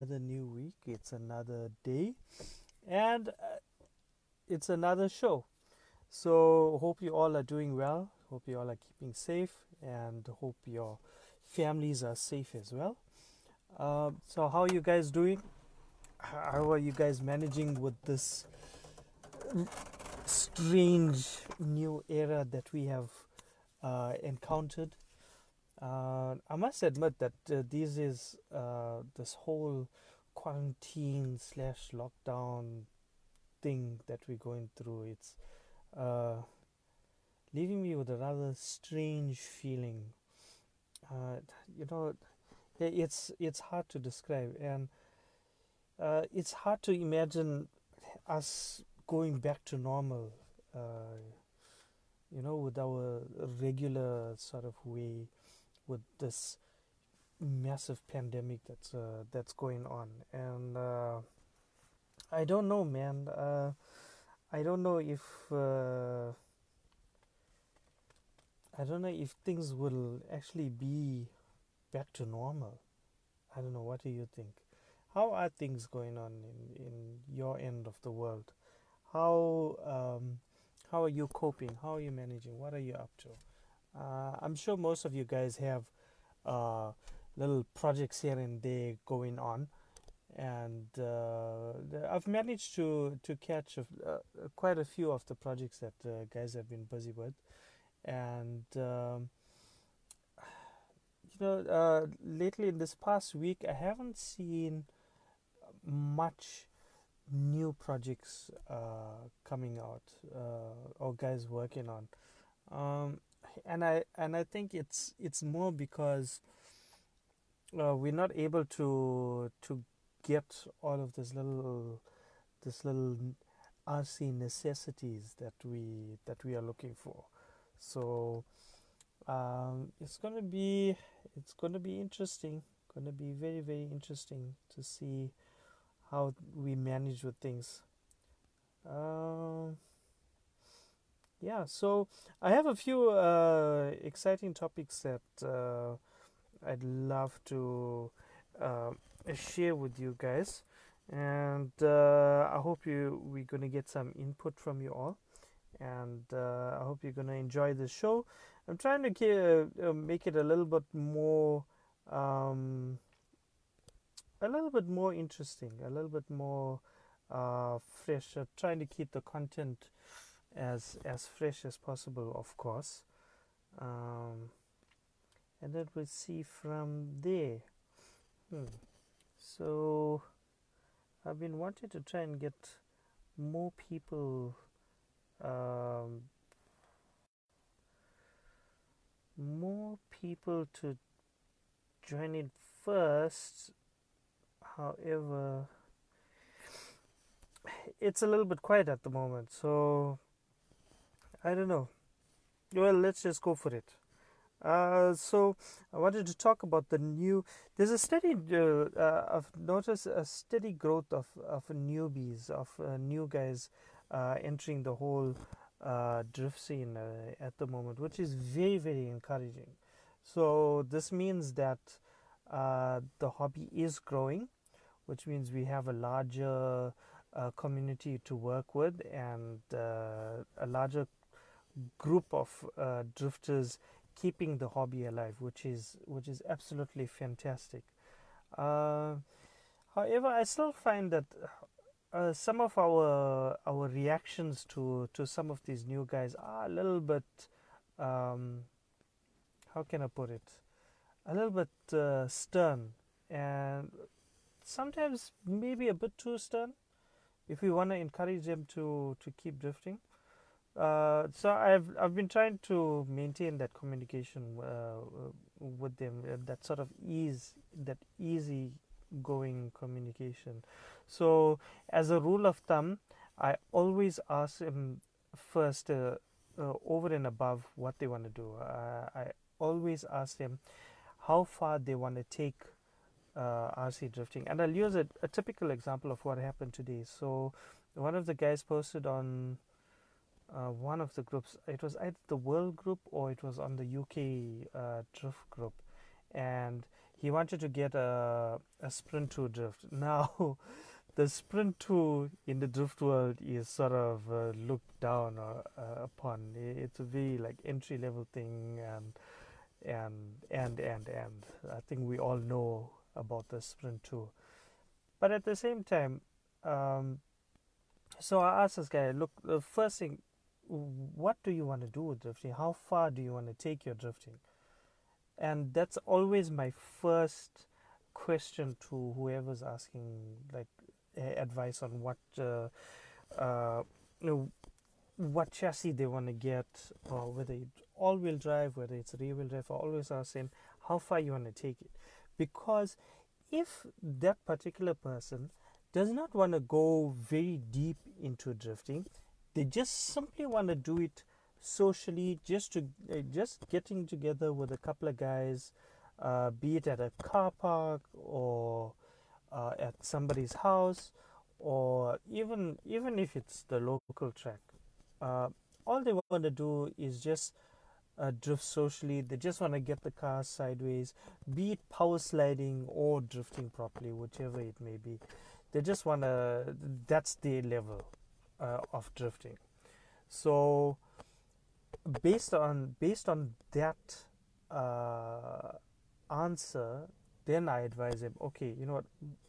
another new week, it's another day, and uh, it's another show. So, hope you all are doing well. Hope you all are keeping safe, and hope your families are safe as well. Um, so, how are you guys doing? How are you guys managing with this strange new era that we have uh, encountered? Uh, I must admit that uh, this is uh, this whole quarantine slash lockdown thing that we're going through. It's uh, leaving me with a rather strange feeling. Uh, you know, it's it's hard to describe, and uh, it's hard to imagine us going back to normal. you know, with our regular sort of way with this massive pandemic that's uh, that's going on. And uh, I don't know man. Uh, I don't know if uh, I don't know if things will actually be back to normal. I don't know. What do you think? How are things going on in, in your end of the world? How um, how are you coping? How are you managing? What are you up to uh, I'm sure most of you guys have uh, little projects here and there going on, and uh, I've managed to to catch a, quite a few of the projects that uh, guys have been busy with, and. Um, you know, uh, lately in this past week, I haven't seen much new projects uh, coming out uh, or guys working on. Um, and I and I think it's it's more because uh, we're not able to to get all of this little this little RC necessities that we that we are looking for. So um, it's gonna be it's gonna be interesting. Gonna be very very interesting to see how we manage with things. Um, yeah, so I have a few uh, exciting topics that uh, I'd love to uh, share with you guys, and uh, I hope you we're gonna get some input from you all, and uh, I hope you're gonna enjoy the show. I'm trying to get, uh, make it a little bit more. Um, a little bit more interesting, a little bit more fresh. trying to keep the content as as fresh as possible of course. Um, and then we'll see from there. Hmm. so I've been wanting to try and get more people um, more people to join in first. However it's a little bit quiet at the moment. So I don't know. Well, let's just go for it. Uh, so I wanted to talk about the new. There's a steady. Uh, uh, I've noticed a steady growth of of newbies, of uh, new guys uh, entering the whole uh, drift scene at the moment, which is very very encouraging. So this means that the hobby is growing, which means we have a larger community to work with and a larger group of uh, drifters keeping the hobby alive, which is which is absolutely fantastic. Uh, however, I still find that uh, some of our our reactions to to some of these new guys are a little bit um, how can I put it a little bit uh, stern and sometimes maybe a bit too stern if we want to encourage them to to keep drifting uh, so I've I've been trying to maintain that communication uh, with them, uh, that sort of ease, that easy going communication. So as a rule of thumb, I always ask them first uh, uh, over and above what they want to do. I always ask them how far they want to take RC drifting, and I'll use a, a typical example of what happened today. So one of the guys posted on uh, one of the groups. It was either the World group or it was on the UK uh, Drift group, and he wanted to get a, a sprint 2 drift. Now, the sprint 2 in the drift world is sort of uh, looked down or, uh, upon. It's a very like entry level thing, and and and and and I think we all know about the sprint 2. But at the same time, um, so I asked this guy, look, the first thing, what do you want to do with drifting? How far do you want to take your drifting? And that's always my first question to whoever's asking, like, advice on what, uh, uh, you know, what chassis they want to get, or whether it's all-wheel drive, whether it's rear-wheel drive. I always ask them how far you want to take it, because if that particular person does not want to go very deep into drifting, they just simply want to do it socially, just to uh, just getting together with a couple of guys, uh, be it at a car park or uh, at somebody's house, or even even if it's the local track. Uh, all they want to do is just uh, drift socially. They just want to get the car sideways, be it power sliding or drifting properly, whichever it may be. They just want to, that's their level uh, of drifting. So, based on based on that uh, answer, then I advise him. Okay, you know what?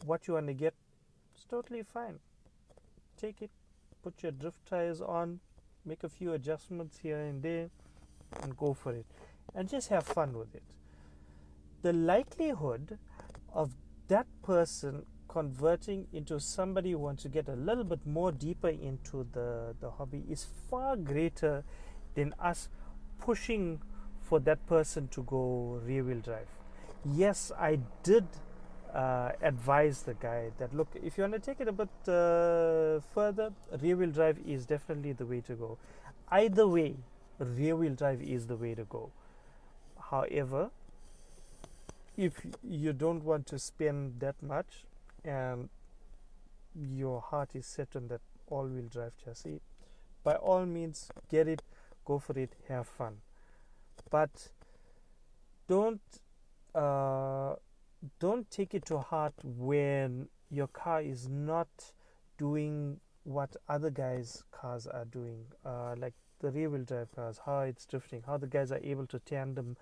What you want to get, it's totally fine. Take it, put your drift tires on, make a few adjustments here and there, and go for it, and just have fun with it. The likelihood of that person converting into somebody who wants to get a little bit more deeper into the, the hobby is far greater than us pushing for that person to go rear wheel drive. Yes, I did uh, advise the guy that look, if you want to take it a bit uh, further, rear wheel drive is definitely the way to go. Either way, rear wheel drive is the way to go. However, if you don't want to spend that much and your heart is set on that all-wheel drive chassis by all means get it go for it have fun. But don't uh, don't take it to heart when your car is not doing what other guys cars are doing uh, like the rear wheel drive cars how it's drifting how the guys are able to tandem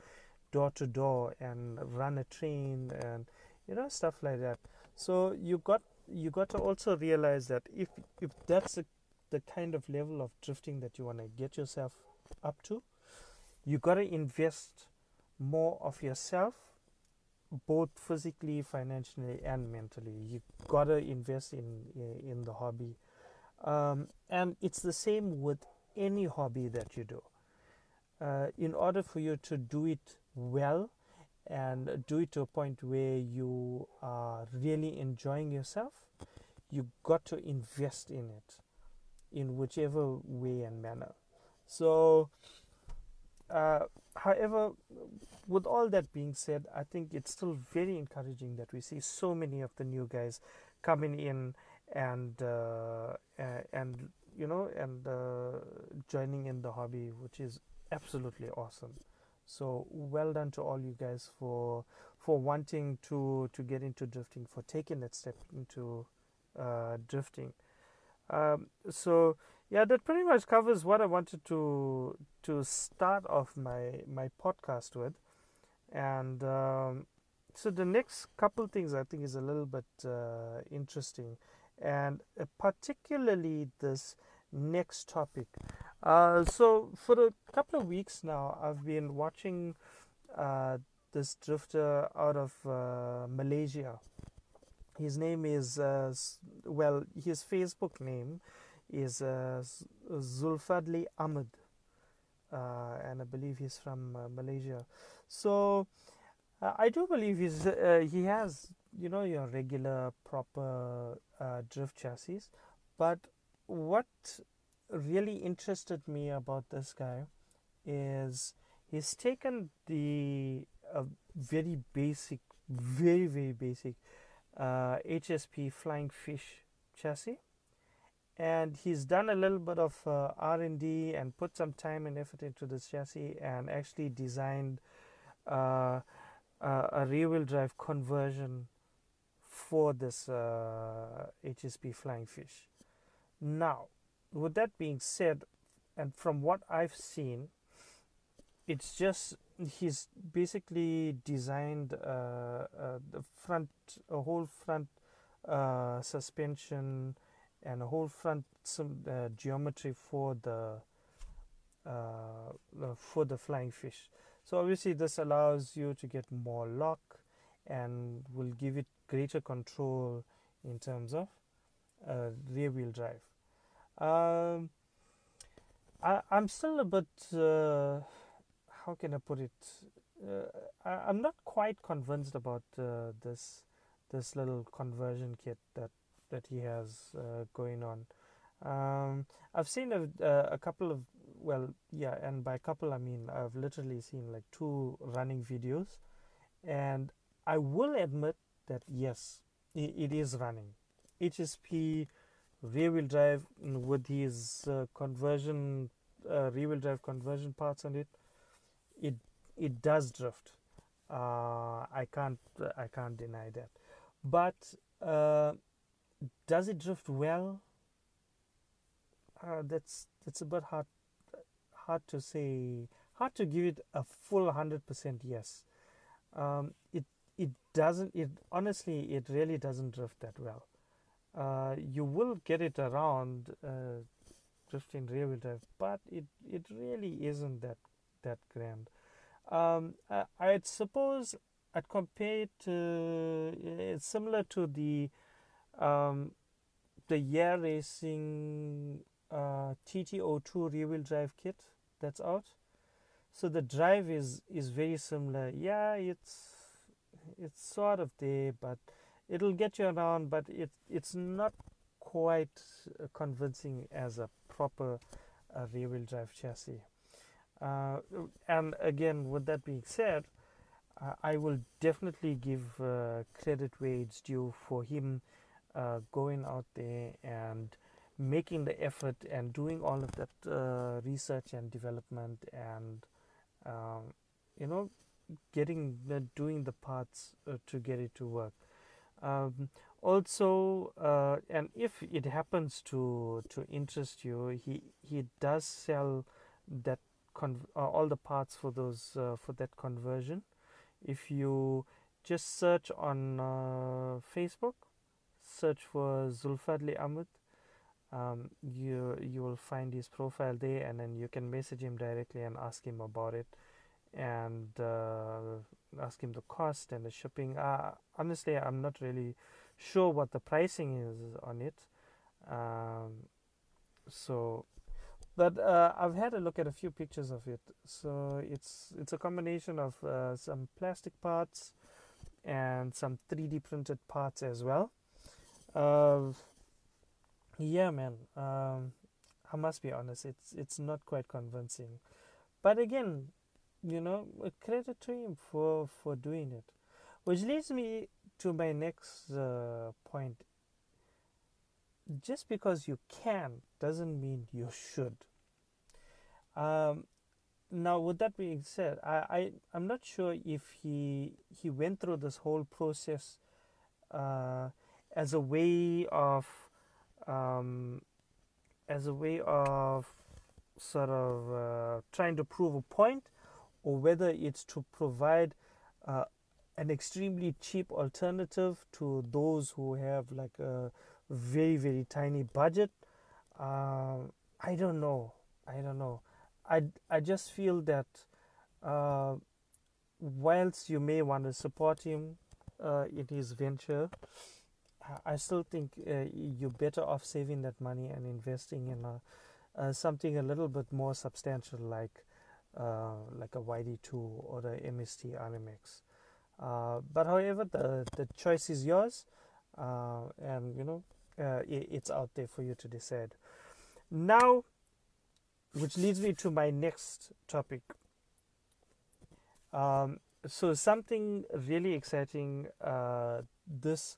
door to door and run a train and you know stuff like that so you got you got to also realize that if if that's a, the kind of level of drifting that you want to get yourself up to, you got to invest more of yourself, both physically, financially, and mentally. You got to invest in in the hobby, um, and it's the same with any hobby that you do. Uh, in order for you to do it well and do it to a point where you are really enjoying yourself, you got to invest in it in whichever way and manner. So, uh, however, with all that being said, I think it's still very encouraging that we see so many of the new guys coming in and uh, and you know and uh, joining in the hobby, which is absolutely awesome. So well done to all you guys for for wanting to to get into drifting, for taking that step into uh, drifting. Um, so yeah, that pretty much covers what I wanted to to start off my my podcast with, and um, so the next couple things I think is a little bit uh, interesting, and particularly this next topic. Uh, so for a couple of weeks now, I've been watching uh, this drifter out of uh, Malaysia. His name is uh, well, his Facebook name is uh, Zulfadli Ahmed, uh, and I believe he's from Malaysia. So I do believe he's he has you know your regular proper drift chassis, but what really interested me about this guy is he's taken the uh, very basic, very very basic uh, HSP flying fish chassis, and he's done a little bit of uh, R&D and put some time and effort into this chassis and actually designed uh, uh, a rear wheel drive conversion for this uh, HSP Flying Fish. Now, with that being said, and from what I've seen, it's just he's basically designed uh, uh, the front, a whole front uh, suspension, and a whole front some uh, geometry for the uh, for the flying fish. So obviously this allows you to get more lock and will give it greater control in terms of uh, rear wheel drive. Um, I, I'm still a bit, uh, how can I put it? Uh, I, am not quite convinced about uh, this this little conversion kit that that he has uh, going on. Um, I've seen a, a couple of well, yeah, and by a couple I mean I've literally seen like two running videos, and I will admit that yes, it, it is running. HSP rear wheel drive with his uh, conversion uh, rear wheel drive conversion parts on it, it it does drift. Uh, I can't I can't deny that, but uh, does it drift well? Uh, that's that's a bit hard hard to say, hard to give it a full hundred percent yes. Um, it it doesn't. It honestly, it really doesn't drift that well. Uh, you will get it around uh, drifting rear wheel drive, but it it really isn't that that grand. Um, I, I'd suppose I'd compare it to it's similar to the um, the Yeah Racing uh, TT02 rear wheel drive kit that's out. So the drive is is very similar. Yeah, it's it's sort of there, but it'll get you around. But it it's not quite convincing as a proper uh, rear wheel drive chassis. Uh, and again, with that being said, uh, I will definitely give uh, credit where it's due for him uh, going out there and making the effort and doing all of that uh, research and development and um, you know getting the, doing the parts uh, to get it to work um, also uh, and if it happens to to interest you he he does sell that con- uh, all the parts for those uh, for that conversion. If you just search on uh, facebook search for zulfadli ahmed um, you you will find his profile there and then you can message him directly and ask him about it. And uh, ask him the cost and the shipping uh, honestly i'm not really sure what the pricing is on it um, so but uh, i've had a look at a few pictures of it so it's it's a combination of uh, some plastic parts and some 3d printed parts as well uh, yeah, man. Um, I must be honest. It's it's not quite convincing, but again, you know, credit to him for for doing it, which leads me to my next uh, point. Just because you can doesn't mean you should. Um, now, with that being said, I, I I'm not sure if he he went through this whole process uh, as a way of um, as a way of sort of uh, trying to prove a point or whether it's to provide uh, an extremely cheap alternative to those who have like a very very tiny budget uh, i don't know. I don't know. I, I just feel that uh, whilst you may want to support him uh, in his venture I still think uh, you're better off saving that money and investing in a, uh, something a little bit more substantial, like like a YD2 or the MST RMX. Uh, but however, the the choice is yours, uh, and you know uh, it, it's out there for you to decide. Now, which leads me to my next topic. Um, so something really exciting. this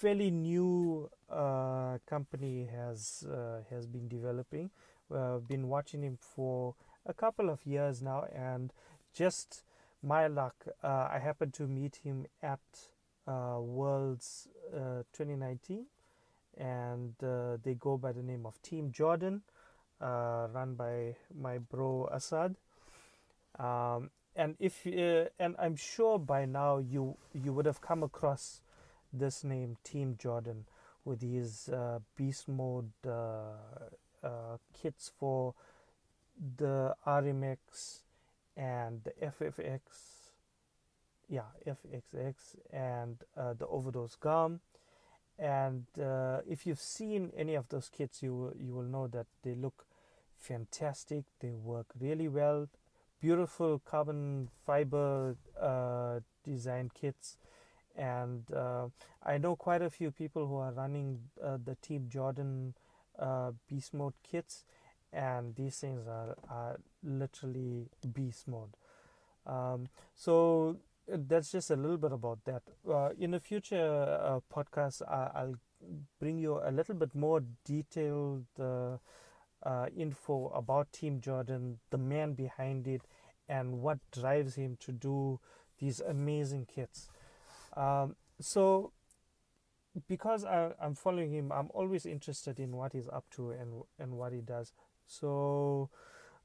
fairly new uh, company has uh, has been developing. Uh, I've been watching him for a couple of years now, and just my luck, uh, I happened to meet him at uh, Worlds uh, 2019, and uh, they go by the name of Team Jordan, uh, run by my bro Assad. Um, and if uh, and I'm sure by now you you would have come across this name Team Jordan with his beast mode kits for the RMX and the FFX, yeah, FXX and uh, the overdose GALM. And uh, if you've seen any of those kits, you you will know that they look fantastic. They work really well. Beautiful carbon fiber uh, design kits, and uh, I know quite a few people who are running uh, the Team Jordan uh, beast mode kits and these things are, are literally beast mode. Um, so that's just a little bit about that. Uh, in a future uh, podcast, I, will bring you a little bit more detailed uh, uh, info about Team Jordan, the man behind it, and what drives him to do these amazing kits. Um, so because I, am following him, I'm always interested in what he's up to and and what he does. So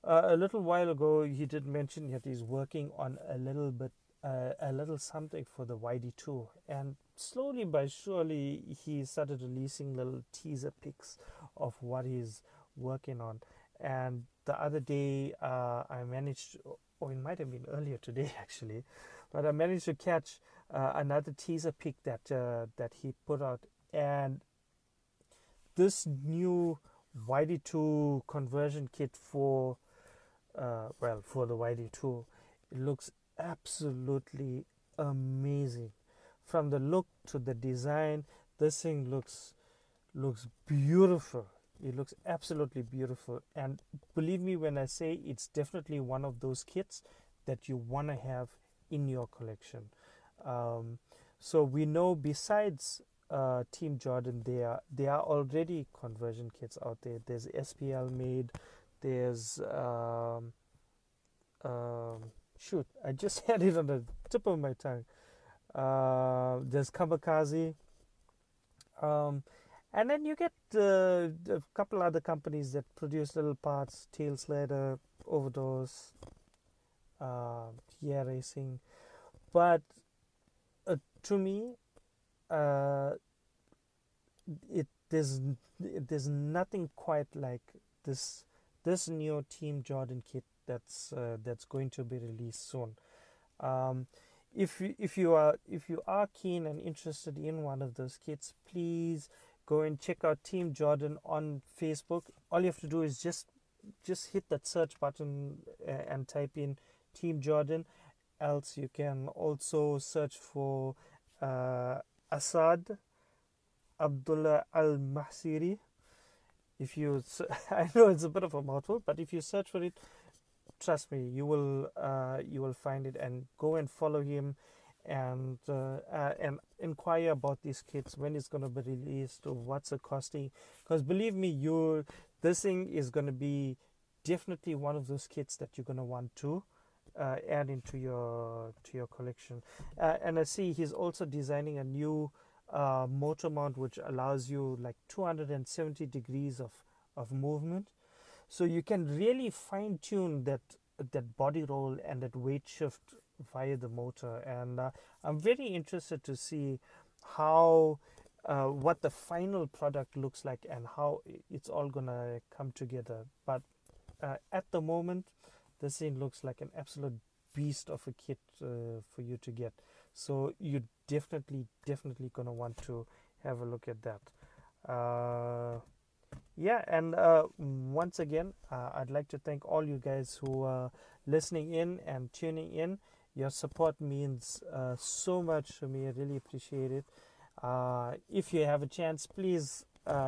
uh, a little while ago, he did mention that he's working on a little bit, uh, a little something for the YD2, and slowly but surely, he started releasing little teaser pics of what he's working on. And the other day, uh, I managed, or it might have been earlier today actually, but I managed to catch uh, another teaser pic that uh, that he put out, and this new YD2 conversion kit for uh, well for the YD2 it looks absolutely amazing. From the look to the design this thing looks looks beautiful. It looks absolutely beautiful. And believe me when I say it's definitely one of those kits that you want to have in your collection. Um, so we know besides uh, Team Jordan, there are there are already conversion kits out there. There's SPL made. There's um, um, shoot, I just had it on the tip of my tongue. Uh, there's Kamikaze. Um, and then you get uh, a couple other companies that produce little parts, Tail Slater, Overdose, uh, Yeah Racing. But uh, to me, uh, it there's there's nothing quite like this this new Team Jordan kit that's uh, that's going to be released soon. Um, if you, if you are if you are keen and interested in one of those kits, please go and check out Team Jordan on Facebook. All you have to do is just just hit that search button uh, and type in Team Jordan. Else you can also search for uh, Assad Abdullah Al Mahsiri. If you, I know it's a bit of a mouthful, but if you search for it, trust me, you will uh, you will find it and go and follow him, and uh, uh, and inquire about these kits when it's going to be released or what's the costing. Because believe me, you this thing is going to be definitely one of those kits that you're going to want to uh, add into your to your collection. Uh, and I see he's also designing a new uh, motor mount which allows you like 270 degrees of of movement. So you can really fine tune that that body roll and that weight shift via the motor. And uh, I'm very interested to see how. Uh, what the final product looks like and how it's all gonna come together. But uh, at the moment, this thing looks like an absolute beast of a kit uh, for you to get. So you definitely definitely gonna want to have a look at that. Uh, yeah and uh, once again uh, i'd like to thank all you guys who are listening in and tuning in. Your support means uh, so much to me. I really appreciate it. Uh, if you have a chance please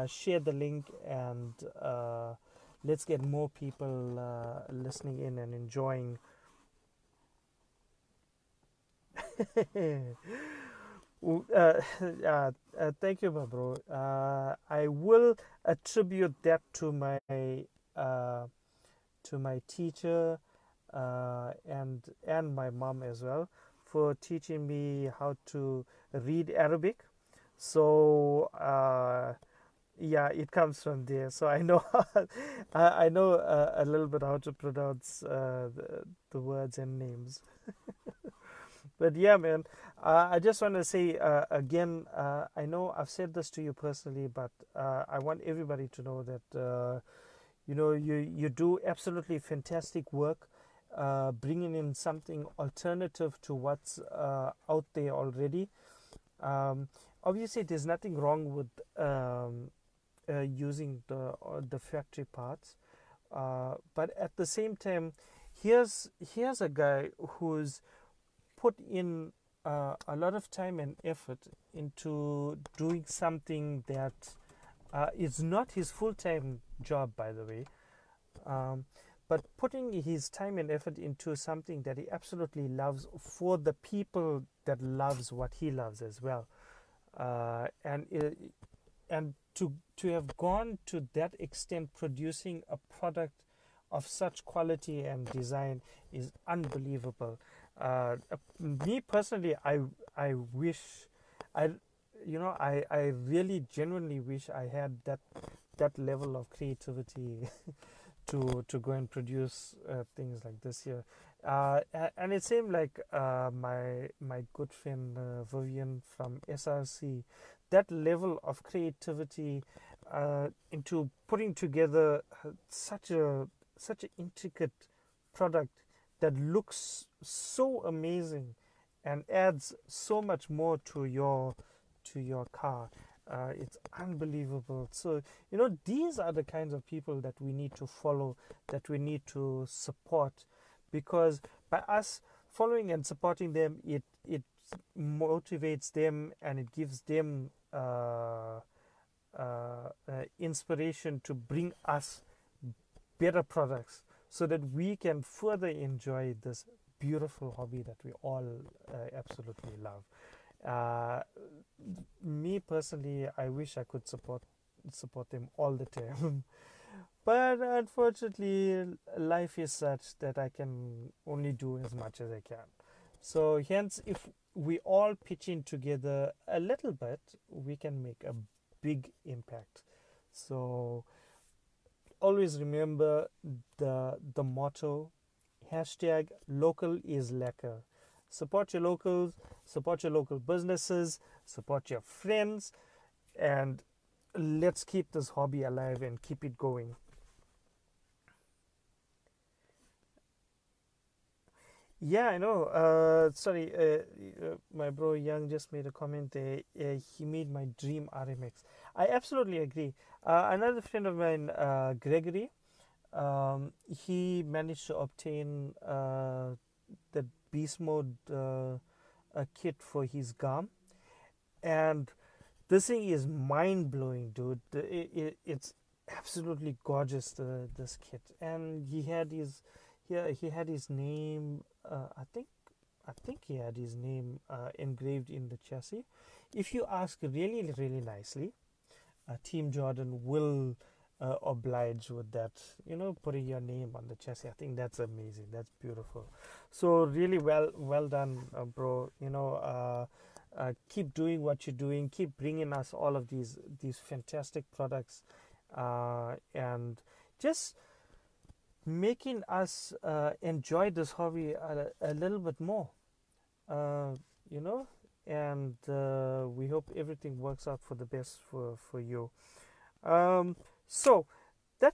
share the link and let's get more people uh, listening in and enjoying. uh, uh, thank you, my bro. Uh, I will attribute that to my uh, to my teacher, uh, and and my mom as well for teaching me how to read Arabic. So uh, yeah, it comes from there. So I know I know uh, a little bit how to pronounce uh, the, the words and names. but yeah, man, uh, I just want to say uh, again. Uh, I know I've said this to you personally, but uh, I want everybody to know that you know you you do absolutely fantastic work, bringing in something alternative to what's out there already. Um, obviously, there's nothing wrong with um, using the the factory parts, but at the same time, here's here's a guy who's put in uh, a lot of time and effort into doing something that uh, is not his full time job, by the way, um, but putting his time and effort into something that he absolutely loves for the people that loves what he loves as well, uh, and and to to have gone to that extent, producing a product of such quality and design is unbelievable uh, me personally, I I wish, I you know I I really genuinely wish I had that that level of creativity to to go and produce uh, things like this here. Uh, and it seemed like uh, my my good friend uh, Vivian from SRC, that level of creativity uh, into putting together uh, such a such an intricate product that looks so amazing and adds so much more to your to your car. Uh, it's unbelievable. So you know these are the kinds of people that we need to follow, that we need to support, because by us following and supporting them, it it motivates them and it gives them uh, uh, uh inspiration to bring us better products so that we can further enjoy this beautiful hobby that we all uh, absolutely love. Uh, me personally, I wish I could support support them all the time, but unfortunately, life is such that I can only do as much as I can. So hence, if we all pitch in together a little bit, we can make a big impact. So always remember the the motto hashtag local is lekker support your locals support your local businesses support your friends and let's keep this hobby alive and keep it going yeah i know uh, sorry uh, uh, my bro young just made a comment uh, he made my dream rmx i absolutely agree uh, another friend of mine, uh, Gregory, um, he managed to obtain the beast mode kit for his GALM, and this thing is mind blowing, dude. It, it, it's absolutely gorgeous. The, this kit, and he had his, yeah, he had his name. Uh, I think, I think he had his name uh, engraved in the chassis. If you ask really, really nicely uh, Team Jordan will uh, oblige with that. You know, putting your name on the chassis. I think that's amazing. That's beautiful. So really well, well done, uh, bro. You know, uh, uh, keep doing what you're doing. Keep bringing us all of these these fantastic products, and just making us enjoy this hobby a, a little bit more. you know, and uh, we hope everything works out for the best for for you um, so that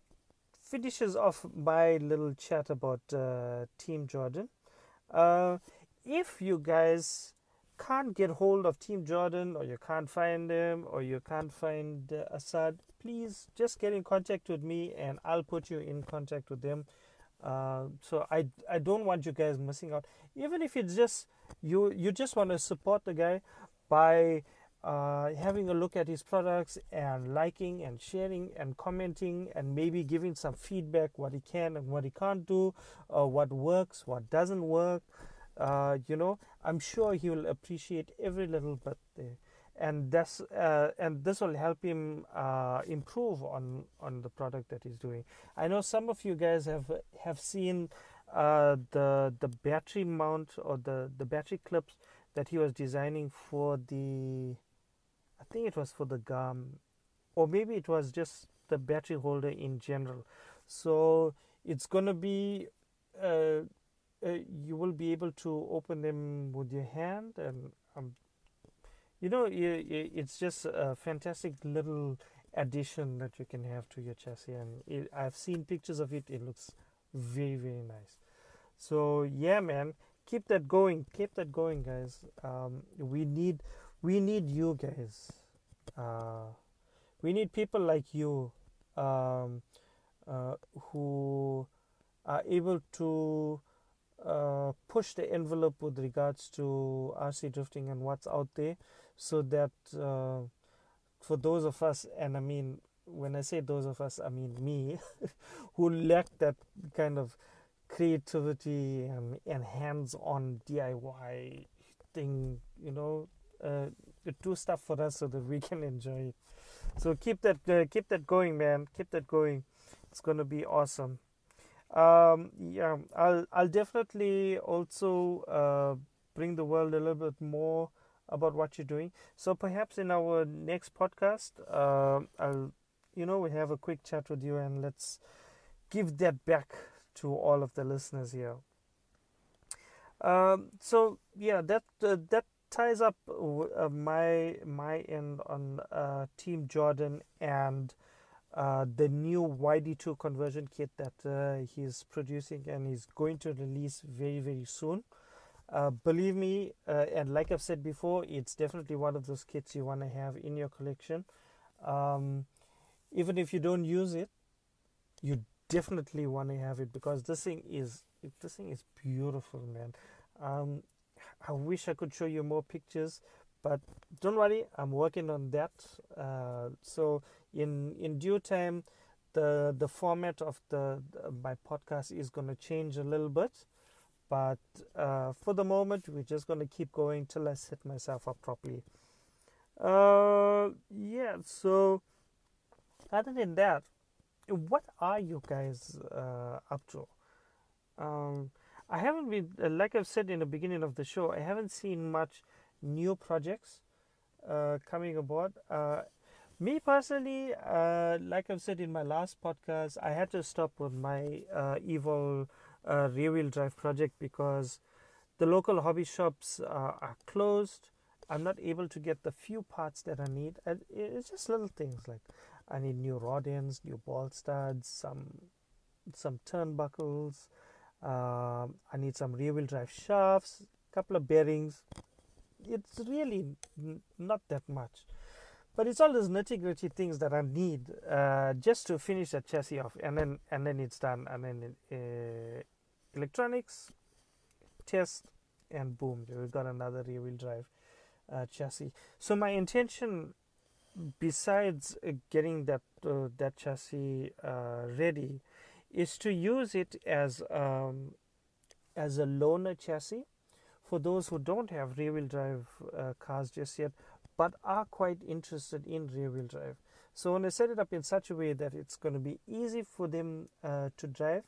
finishes off my little chat about uh, team jordan uh, if you guys can't get hold of team jordan or you can't find them or you can't find uh, assad please just get in contact with me and i'll put you in contact with them. Uh, so I, I don't want you guys missing out. Even if it's just you you just want to support the guy by uh, having a look at his products and liking and sharing and commenting and maybe giving some feedback what he can and what he can't do uh, what works what doesn't work. Uh, you know i'm sure he will appreciate every little bit there and that's uh, and this will help him uh, improve on on the product that he's doing. I know some of you guys have have seen uh, the the battery mount or the the battery clips that he was designing for the I think it was for the GALM or maybe it was just the battery holder in general. So it's gonna be uh, uh, you will be able to open them with your hand and um, you know it's just a fantastic little addition that you can have to your chassis and it, i've seen pictures of it. It looks very very nice. So yeah man keep that going keep that going guys. Um, we need we need you guys. Uh, we need people like you um, uh, who are able to uh, push the envelope with regards to RC drifting and what's out there so that uh, for those of us, and I mean, when I say those of us, I mean me, who lack that kind of creativity and, and hands on DIY thing, you know, uh, do stuff for us so that we can enjoy it. So keep that uh, keep that going, man. Keep that going. It's gonna be awesome. Um, yeah, I'll I'll definitely also uh, bring the world a little bit more about what you're doing. So perhaps in our next podcast, uh, I'll, you know, we have a quick chat with you and let's give that back to all of the listeners here. Um, so yeah, that uh, that ties up uh, my my end on uh, Team Jordan and uh, the new YD2 conversion kit that uh, he's producing and he's going to release very very soon. Uh, believe me, uh, and like I've said before, it's definitely one of those kits you want to have in your collection. Um, even if you don't use it, you definitely want to have it because this thing is this thing is beautiful, man. Um, I wish I could show you more pictures, but don't worry, I'm working on that. Uh, so in in due time, the the format of the, the my podcast is going to change a little bit but uh, for the moment we're just going to keep going till I set myself up properly. Uh, yeah so other than that what are you guys uh, up to? Um, I haven't been uh, like I've said in the beginning of the show I haven't seen much new projects uh, coming aboard. Uh, me personally, like I've said in my last podcast, I had to stop with my Evol uh, rear wheel drive project because the local hobby shops uh, are closed. I'm not able to get the few parts that I need. And it's just little things like I need new rod ends, new ball studs, some some turnbuckles. Um, I need some rear wheel drive shafts, a couple of bearings. It's really n- not that much. But it's all those nitty gritty things that I need uh, just to finish the chassis off, and then and then it's done, and then uh, electronics test and boom, we've got another rear wheel drive uh, chassis. So my intention besides uh, getting that uh, that chassis uh, ready is to use it as um, as a loaner chassis for those who don't have rear wheel drive uh, cars just yet but are quite interested in rear wheel drive. So when I set it up in such a way that it's going to be easy for them uh, to drive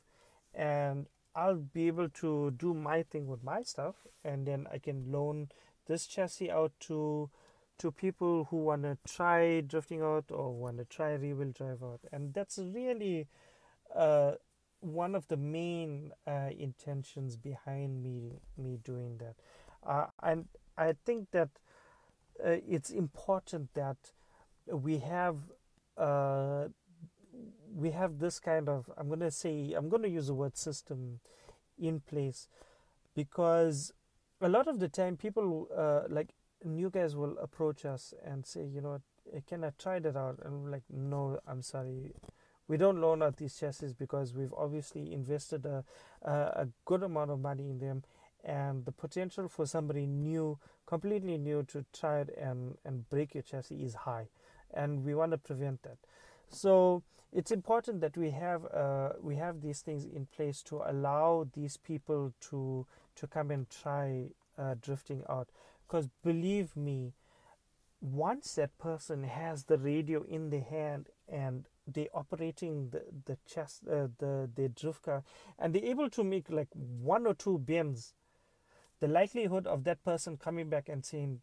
and I'll be able to do my thing with my stuff, and then I can loan this chassis out to to people who want to try drifting out or want to try rear wheel drive out, and that's really uh, one of the main uh, intentions behind me me doing that. Uh, and I think that uh, it's important that we have uh, we have this kind of i'm going to say i'm going to use the word system in place because a lot of the time people uh, like new guys will approach us and say you know eh, can i try that out? And we're like no i'm sorry. We don't loan out these chassis because we've obviously invested a, a, a good amount of money in them and the potential for somebody new completely new to try it and, and break your chassis is high. And we want to prevent that so it's important that we have uh, we have these things in place to allow these people to to come and try uh, drifting out. Because believe me once that person has the radio in the hand and they operating the the chest uh, the the drift car and they're able to make like one or two bends the likelihood of that person coming back and saying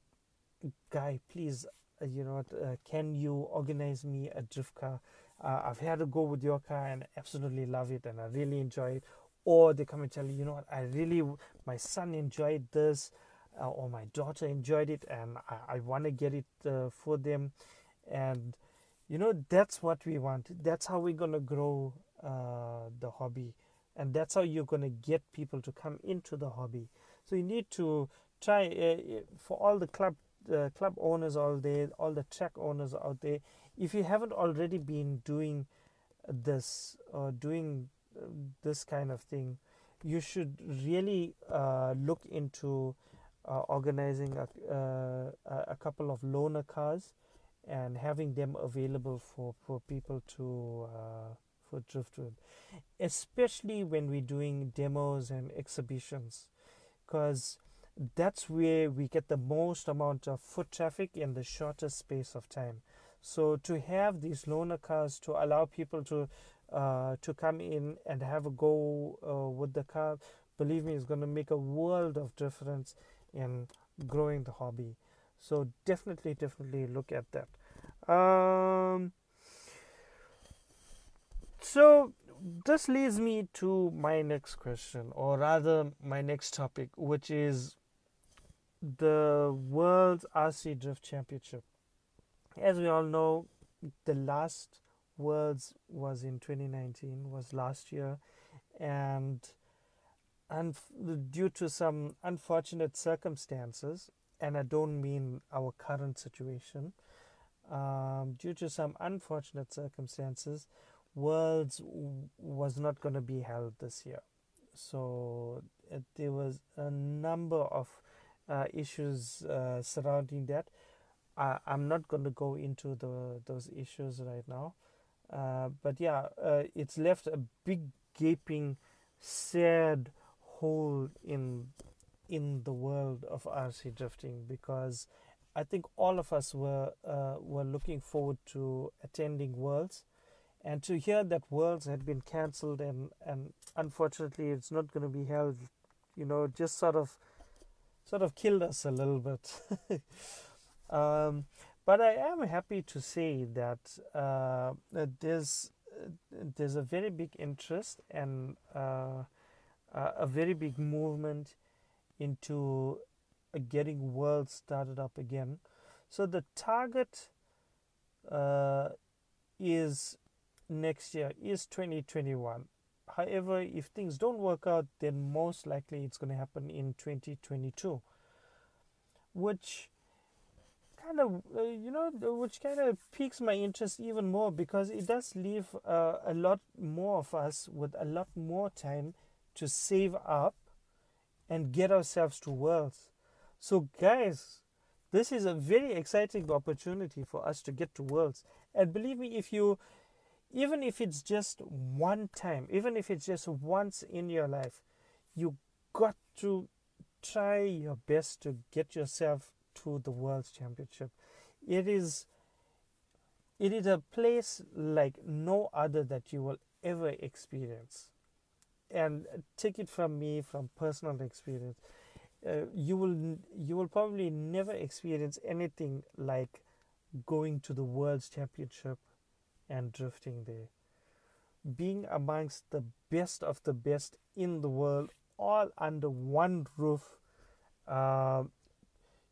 guy please you know uh, can you organize me a drift car? Uh, i've had a go with your car and absolutely love it and i really enjoy it. Or they come and tell you you know what i really my son enjoyed this uh, or my daughter enjoyed it and i, I want to get it uh, for them. And you know that's what we want. That's how we're going to grow uh, the hobby. And that's how you're going to get people to come into the hobby. So you need to try uh, for all the club uh, club owners all there all the track owners out there. If you haven't already been doing this or doing uh, this kind of thing you should really uh, look into uh, organizing a, a couple of loaner cars and having them available for, for people to uh, for driftwood especially when we're doing demos and exhibitions. Because that's where we get the most amount of foot traffic in the shortest space of time so to have these loaner cars to allow people to uh, to come in and have a go uh, with the car believe me it's going to make a world of difference in growing the hobby so definitely, definitely look at that. Um, so this leads me to my next question, or rather, my next topic, which is the World RC Drift Championship. As we all know, the last Worlds was in 2019, was last year, and and due to some unfortunate circumstances, and I don't mean our current situation. Um, due to some unfortunate circumstances, Worlds w- was not going to be held this year. So it, there was a number of uh, issues uh, surrounding that. I, am not going to go into the those issues right now, uh, but yeah, uh, it's left a big gaping, sad hole in in the world of RC drifting because I think all of us were uh, were looking forward to attending Worlds, and to hear that Worlds had been cancelled and and unfortunately it's not going to be held, you know, just sort of sort of killed us a little bit. um, but I am happy to say that, uh, that there's there's a very big interest and uh, a very big movement into uh, getting world started up again. So the target uh, is next year is 2021. However, if things don't work out, then most likely it's going to happen in 2022, which kind of uh, you know which kind of piques my interest even more because it does leave uh, a lot more of us with a lot more time to save up and get ourselves to Worlds. So, guys, this is a very exciting opportunity for us to get to Worlds. And believe me, if you, even if it's just one time, even if it's just once in your life, you got to try your best to get yourself to the World Championship. It is it is a place like no other that you will ever experience and take it from me from personal experience uh, you will you will probably never experience anything like going to the world's championship and drifting there. Being amongst the best of the best in the world all under one roof uh,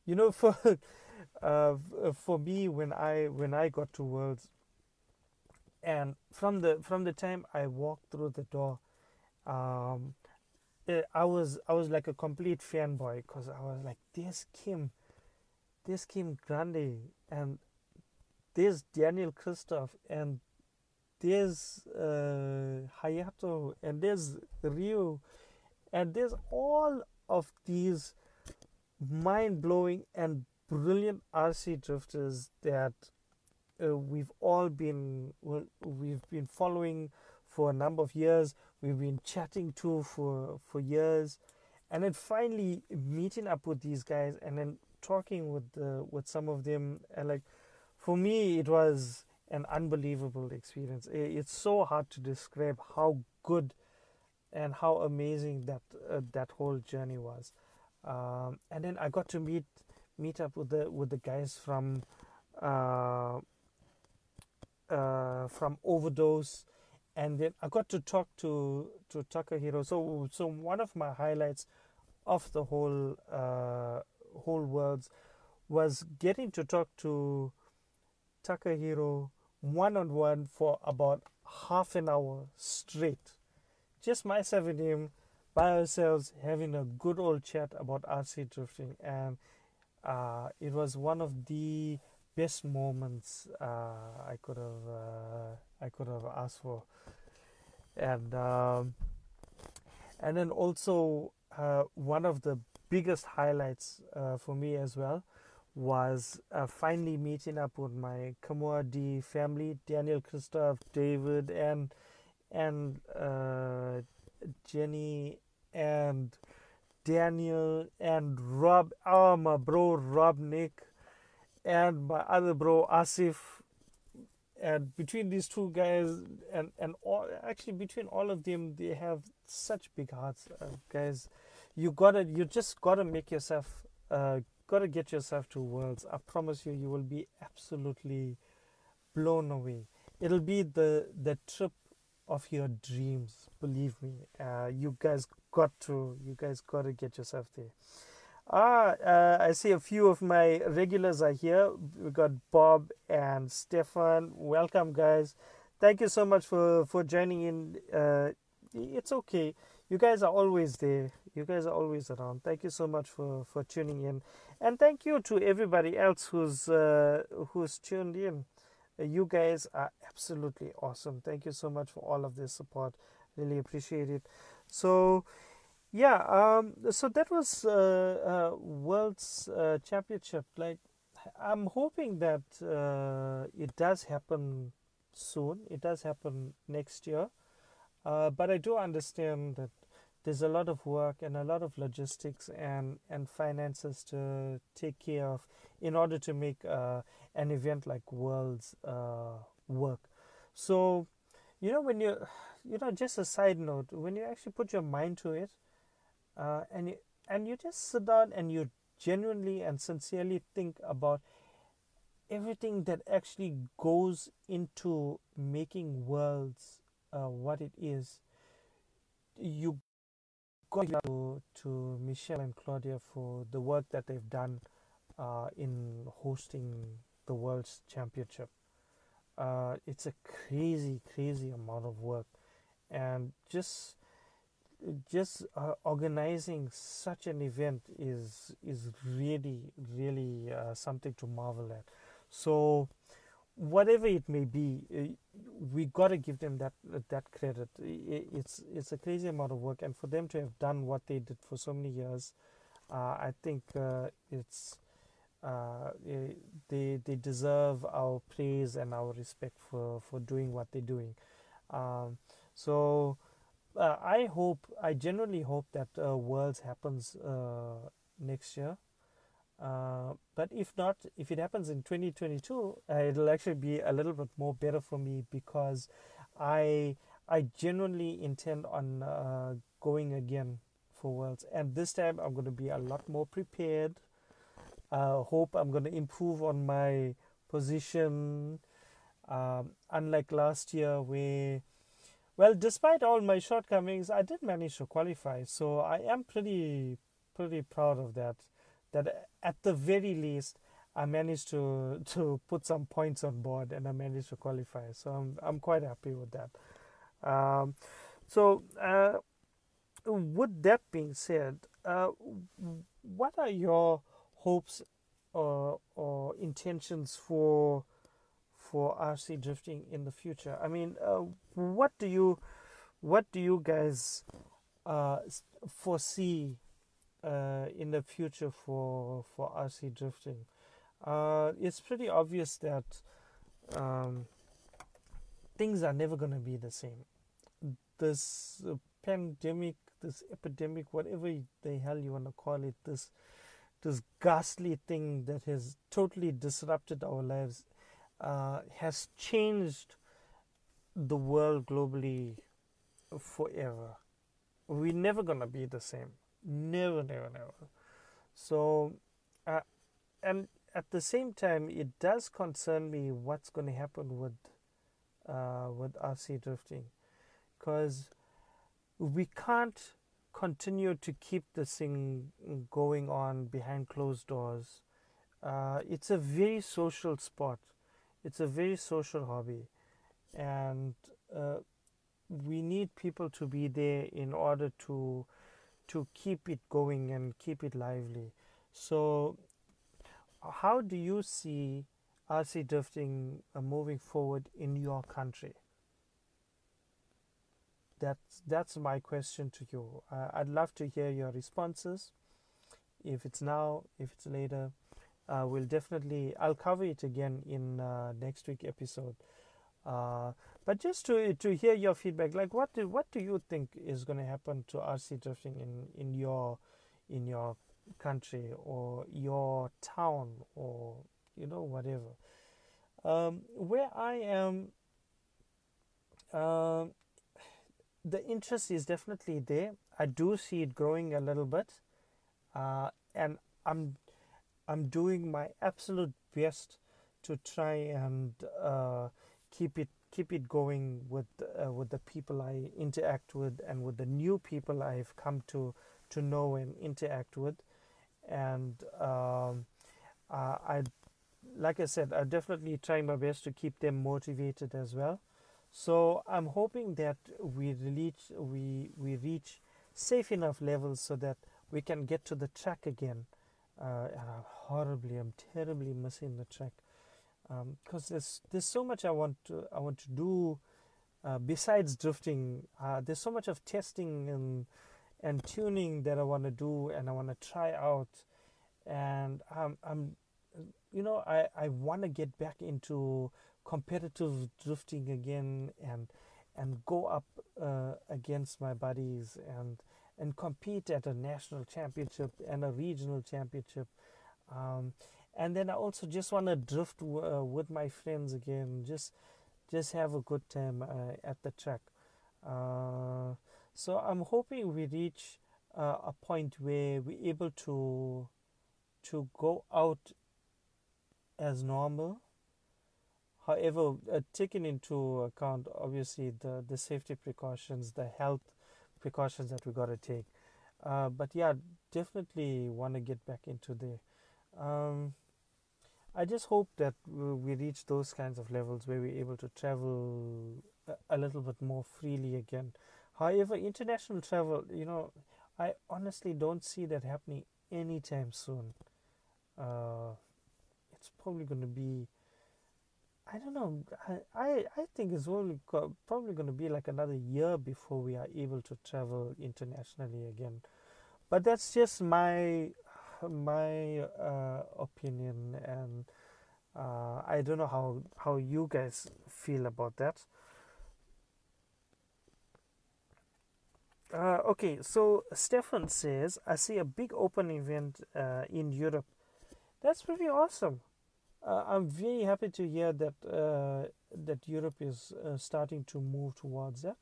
you know for uh, for me when i when i got to worlds and from the from the time i walked through the door um, eh, I was I was like a complete fanboy because I was like, there's Kim, there's Kim Grande, and there's Daniel Christoph, and there's uh, Hayato, and there's Ryu, and there's all of these mind blowing and brilliant RC drifters that uh, we've all been we've been following for a number of years we've been chatting to for for years and then finally meeting up with these guys and then talking with the with some of them and like for me it was an unbelievable experience. It's so hard to describe how good and how amazing that uh, that whole journey was. Um, and then I got to meet meet up with the with the guys from uh, uh, from Overdose, and then I got to talk to to Takahiro. So so one of my highlights of the whole uh, whole worlds was getting to talk to Takahiro one on one for about half an hour straight. Just myself and him by ourselves having a good old chat about RC drifting and uh, it was one of the best moments uh, I could have uh, I could have asked for and um, and then also uh, one of the biggest highlights uh, for me as well was uh, finally meeting up with my Kmuad family, Daniel, Christoph, David, and and uh, Jenny and Daniel and Rob, oh my bro Rob Nick, and my other bro Asif. And between these two guys, and and all actually between all of them, they have such big hearts, uh, guys. You gotta, you just gotta make yourself uh, got to get yourself to Worlds. I promise you, you will be absolutely blown away. It'll be the the trip of your dreams. Believe me. Uh, you guys got to. You guys got to get yourself there. Ah, uh, I see a few of my regulars are here. We got Bob and Stefan. Welcome, guys. Thank you so much for for joining in. Uh, it's okay. You guys are always there. You guys are always around. Thank you so much for for tuning in. And thank you to everybody else who's uh, who's tuned in. Uh, you guys are absolutely awesome. Thank you so much for all of this support. Really appreciate it. So, yeah, um, so that was uh, uh World's uh, Championship. Like, I'm hoping that uh, it does happen soon. It does happen next year. but I do understand that there's a lot of work and a lot of logistics and, and finances to take care of in order to make uh, an event like Worlds uh, work. So, you know, when you, you know, just a side note, when you actually put your mind to it, uh, and you, and you just sit down and you genuinely and sincerely think about everything that actually goes into making Worlds uh, what it is, you got to, to Michelle and Claudia for the work that they've done uh, in hosting the World's Championship. Uh, it's a crazy, crazy amount of work, and just just uh, organizing such an event is is really, really uh, something to marvel at. So whatever it may be, uh, we got to give them that that credit. It's it's a crazy amount of work, and for them to have done what they did for so many years, uh, I think uh, it's uh, they they deserve our praise and our respect for for doing what they're doing. Um, so. Uh, I hope, I genuinely hope that uh, Worlds happens next year. Uh, but if not, if it happens in 2022, uh, it'll actually be a little bit more better for me because I I genuinely intend on uh, going again for Worlds, and this time I'm going to be a lot more prepared. Uh, hope I'm going to improve on my position. Um, unlike last year, where well, despite all my shortcomings, I did manage to qualify, so I am pretty pretty proud of that that at the very least I managed to to put some points on board and I managed to qualify. So I'm I'm quite happy with that. Um, so uh, with that being said, uh, what are your hopes or or intentions for for RC drifting in the future? I mean, uh, what do you what do you guys uh, foresee uh, in the future for for RC drifting. Uh, it's pretty obvious that um, things are never going to be the same. This pandemic, this epidemic, whatever the hell you want to call it, this this ghastly thing that has totally disrupted our lives. uh, has changed the world globally forever. We're never gonna be the same. Never, never, never. So, uh, and at the same time, it does concern me what's going to happen with uh, with RC drifting, because we can't continue to keep this thing going on behind closed doors. Uh, it's a very social sport. It's a very social hobby, and uh, we need people to be there in order to to keep it going and keep it lively. So, how do you see RC drifting uh, moving forward in your country? That's that's my question to you. Uh, I'd love to hear your responses. If it's now, if it's later, uh, we'll definitely I'll cover it again in uh, next week episode. But just to to hear your feedback, like what do what do you think is going to happen to RC drifting in in your in your country or your town or you know whatever. Um, where I am, uh, the interest is definitely there. I do see it growing a little bit, uh, and I'm I'm doing my absolute best to try and uh, keep it keep it going with uh, with the people I interact with and with the new people I've come to to know and interact with. And um, uh, I like I said I'm definitely trying my best to keep them motivated as well. So I'm hoping that we reach we we reach safe enough levels so that we can get to the track again. Uh, and I'm horribly I'm terribly missing the track because um, there's there's so much I want to I want to do uh, besides drifting. Uh, there's so much of testing and and tuning that I want to do and I want to try out, and I'm I'm you know I I want to get back into competitive drifting again and and go up uh, against my buddies and and compete at a national championship and a regional championship. Um, and then I also just want to drift w- uh, with my friends again, just just have a good time uh, at the track. Uh, so I'm hoping we reach a point where we're able to to go out as normal. However, uh, taking into account obviously the the safety precautions, the health precautions that we got to take. Uh, but yeah, definitely want to get back into the um, I just hope that we reach those kinds of levels where we're able to travel a, little bit more freely again. However, international travel, you know, I honestly don't see that happening anytime soon. Uh, it's probably going to be, I don't know, I, I, I think it's only probably going to be like another year before we are able to travel internationally again. But that's just my my uh, opinion, and uh, I don't know how how you guys feel about that. Uh, okay, so Stefan says, I see a big open event uh, in Europe. That's pretty awesome. Uh, I'm very happy to hear that uh, that Europe is uh, starting to move towards that.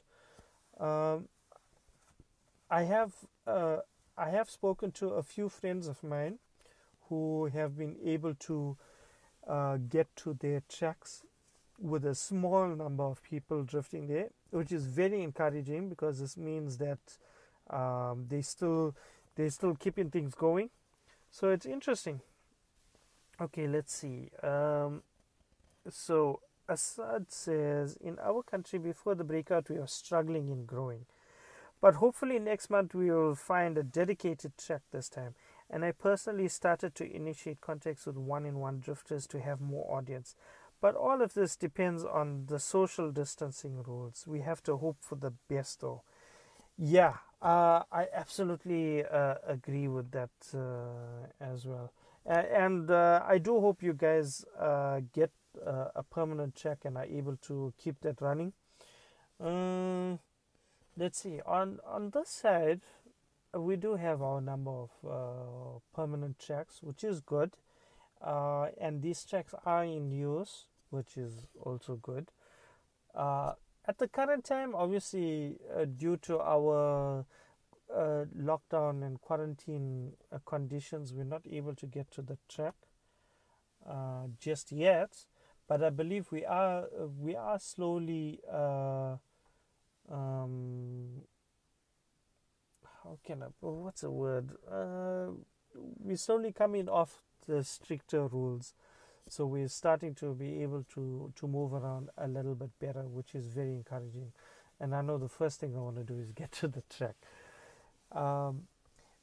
Um, I have uh, I have spoken to a few friends of mine who have been able to uh, get to their tracks with a small number of people drifting there, which is very encouraging because this means that um, they still they still keeping things going. So it's interesting. Okay, let's see. Um, so Assad says in our country before the breakout we were struggling in growing. But hopefully next month we will find a dedicated track this time. And I personally started to initiate contacts with one-in-one drifters to have more audience. But all of this depends on the social distancing rules. We have to hope for the best, though. Yeah, uh, I absolutely uh, agree with that uh, as well. and uh, I do hope you guys uh, get uh, a permanent check and are able to keep that running. Um, let's see on on this side we do have our number of uh, permanent checks which is good uh, and these checks are in use which is also good. Uh, at the current time, obviously, uh, due to our uh, lockdown and quarantine uh, conditions, we're not able to get to the track just yet. But I believe we are we are slowly. Um, how can I? What's the word? we're slowly coming off the stricter rules so we're starting to be able to to move around a little bit better which is very encouraging and i know the first thing i want to do is get to the track um,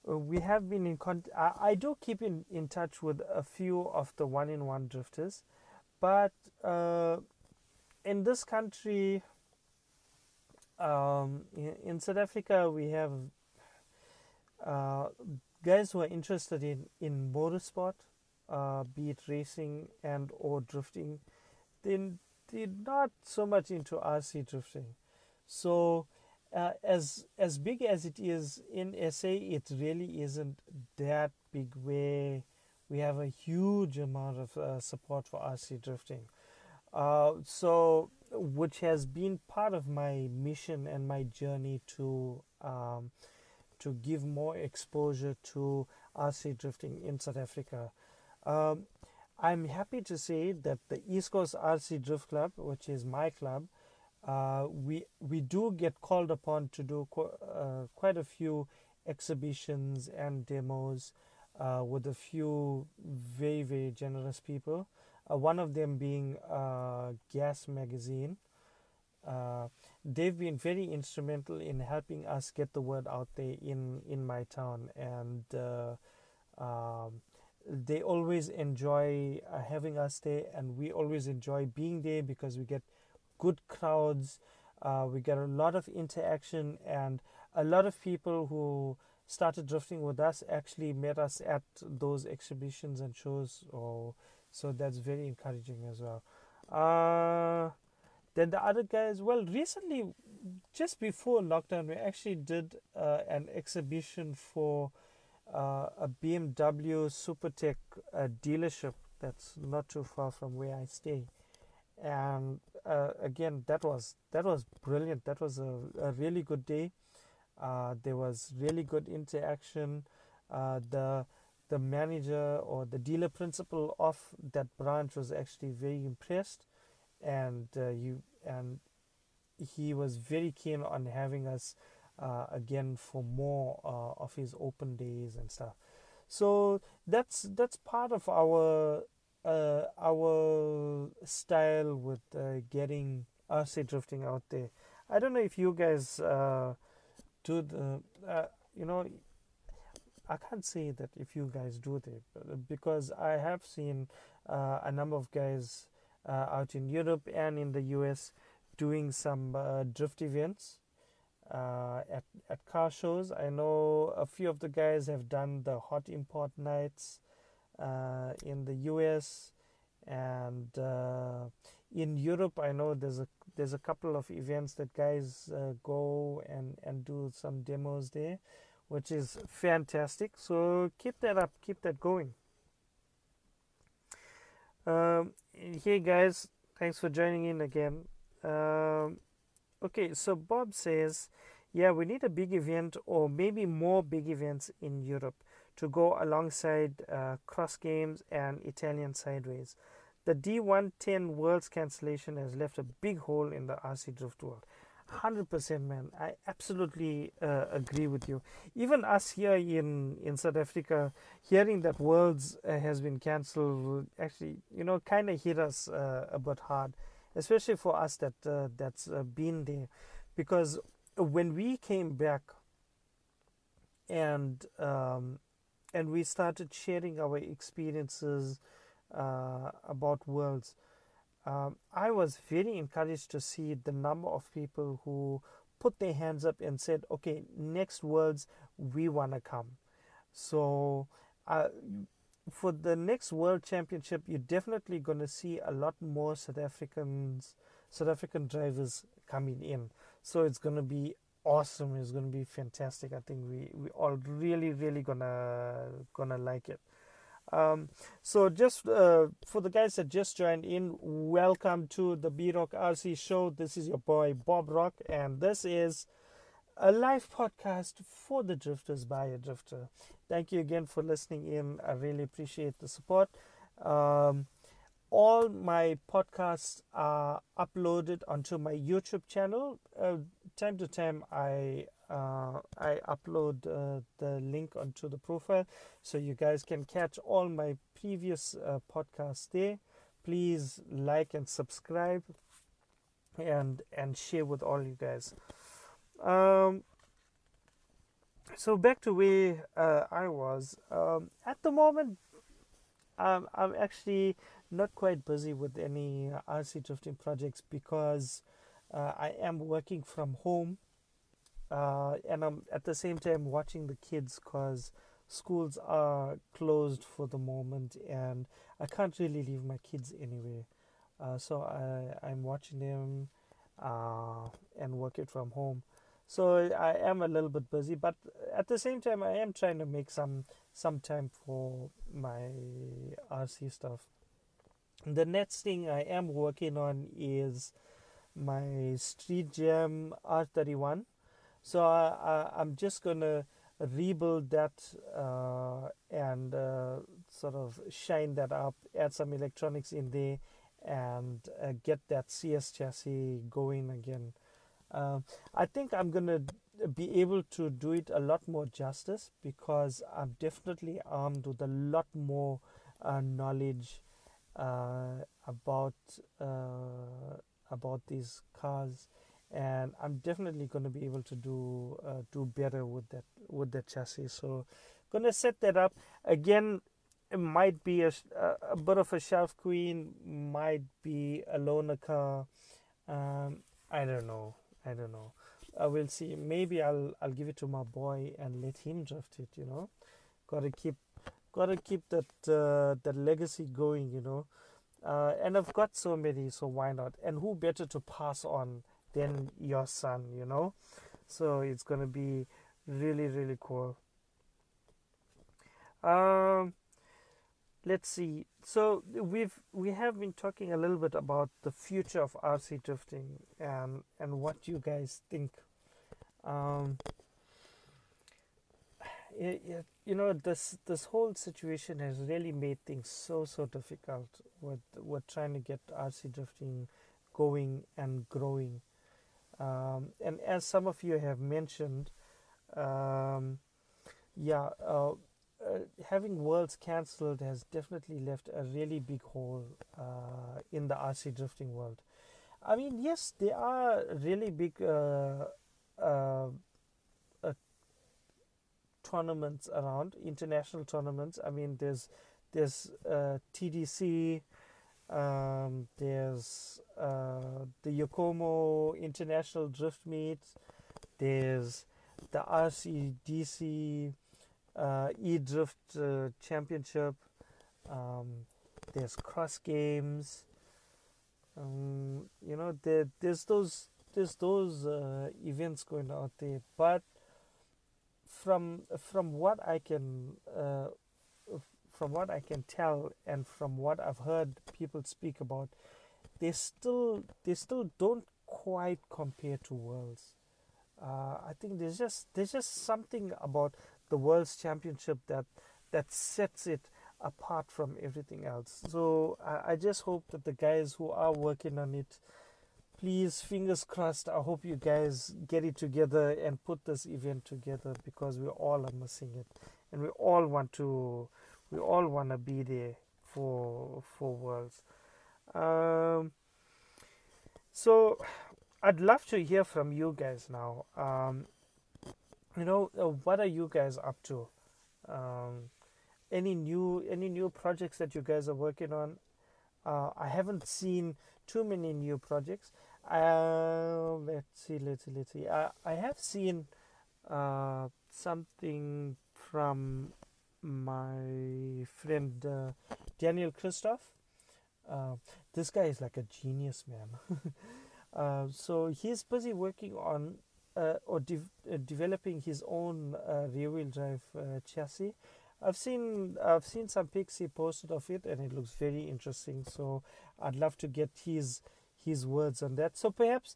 we have been in contact I, I, do keep in, in touch with a few of the one in one drifters but uh, in this country um, in, south africa we have uh, guys who are interested in in motorsport uh, be it racing and or drifting, then they're not so much into RC drifting. So uh, as as big as it is in SA, it really isn't that big where we have a huge amount of uh, support for RC drifting. Uh, so, which has been part of my mission and my journey to um, to give more exposure to RC drifting in South Africa. Um, I'm happy to say that the East Coast RC Drift Club, which is my club, uh, we we do get called upon to do qu- uh, quite a few exhibitions and demos uh, with a few very very generous people. Uh, one of them being uh, Gas Magazine. Uh, they've been very instrumental in helping us get the word out there in in my town and. Um, they always enjoy uh, having us there and we always enjoy being there because we get good crowds uh, we get a lot of interaction and a lot of people who started drifting with us actually met us at those exhibitions and shows or so that's very encouraging as well uh, then the other guys well recently just before lockdown we actually did uh, an exhibition for uh, a BMW Supertech uh, dealership that's not too far from where I stay, and uh, again that was that was brilliant. That was a, a really good day. Uh, there was really good interaction. The the manager or the dealer principal of that branch was actually very impressed, and uh, you and he was very keen on having us uh, again for more uh, of his open days and stuff. So that's that's part of our uh, our style with uh, getting RC drifting out there. I don't know if you guys uh, do the uh, you know. I can't say that if you guys do it because I have seen a number of guys out in Europe and in the US doing some drift events uh, at, at car shows. I know a few of the guys have done the hot import nights uh, in the US and uh, in Europe. I know there's a there's a couple of events that guys uh, go and and do some demos there, which is fantastic. So keep that up, keep that going. Um, hey guys, thanks for joining in again. Um, Okay, so Bob says, yeah, we need a big event or maybe more big events in Europe to go alongside uh, cross games and Italian sideways. The D110 Worlds cancellation has left a big hole in the RC drift world. 100% man. I absolutely uh, agree with you. Even us here in in south africa hearing that worlds uh, has been cancelled actually you know kind of hit us uh, a bit hard especially for us that uh, that's uh, been there, because when we came back and um, and we started sharing our experiences uh, about worlds, um, I was very encouraged to see the number of people who put their hands up and said, "Okay, next worlds we wanna come." So. Uh, for the next World Championship, you're definitely going to see a lot more South Africans, South African drivers coming in. So it's going to be awesome. It's going to be fantastic. I think we we all really really gonna gonna like it. Um, so just uh, for the guys that just joined in, welcome to the B Rock RC show. This is your boy Bob Rock, and this is a live podcast for the drifters by a drifter. Thank you again for listening in. I really appreciate the support. Um, all my podcasts are uploaded onto my YouTube channel. Uh, time to time, I uh, I upload uh, the link onto the profile so you guys can catch all my previous uh, podcasts there. Please like and subscribe and and share with all you guys. Um, so back to where uh, I was. Um, at the moment, um, I'm actually not quite busy with any RC drifting projects because uh, I am working from home uh, and I'm at the same time watching the kids because schools are closed for the moment and I can't really leave my kids anywhere. Uh, so I, I'm watching them uh, and working from home. So I am a little bit busy, but at the same time, I am trying to make some some time for my RC stuff. The next thing I am working on is my Street Jam R31. So I, am just gonna rebuild that uh, and uh, sort of shine that up, add some electronics in there, and uh, get that CS chassis going again. Uh, I think I'm gonna be able to do it a lot more justice because I'm definitely armed with a lot more uh, knowledge uh, about uh, about these cars, and I'm definitely going to be able to do uh, do better with that with the chassis. So, gonna set that up again. It might be a, a bit of a shelf queen, might be a loaner car. Um, I don't know. I don't know. I will see. Maybe I'll I'll give it to my boy and let him draft it. You know, gotta keep gotta keep that uh, that legacy going. You know, uh, and I've got so many, so why not? And who better to pass on than your son? You know, so it's gonna be really really cool. Um, let's see. So we've we have been talking a little bit about the future of RC drifting and and what you guys think um, it, it, you know this this whole situation has really made things so so difficult with with trying to get RC drifting going and growing. Um, and as some of you have mentioned, um, yeah, uh, uh, having worlds cancelled has definitely left a really big hole uh, in the RC drifting world. I mean, yes, there are really big uh, uh, uh, tournaments around international tournaments. I mean, there's there's TDC, um, there's uh, the Yokomo International Drift Meet, there's the RCDC uh, E Drift uh, Championship, um, there's Cross Games. Um, you know, there, there's those there's those uh, events going out there, but from from what I can uh, from what I can tell and from what I've heard people speak about, they still they still don't quite compare to Worlds. Uh, I think there's just there's just something about the World's Championship that that sets it apart from everything else. So I, I just hope that the guys who are working on it please fingers crossed i hope you guys get it together and put this event together because we all are missing it and we all want to we all want to be there for for worlds um, so i'd love to hear from you guys now um, you know uh, what are you guys up to um, any new any new projects that you guys are working on uh, i haven't seen too many new projects. Uh, let's see, let's see, let's see. I, I have seen uh, something from my friend uh, Daniel Christoph. Uh, this guy is like a genius, man. uh, so he's busy working on uh, or de- uh, developing his own uh, rear wheel drive chassis. I've seen I've seen some pics he posted of it, and it looks very interesting. So I'd love to get his his words on that. So perhaps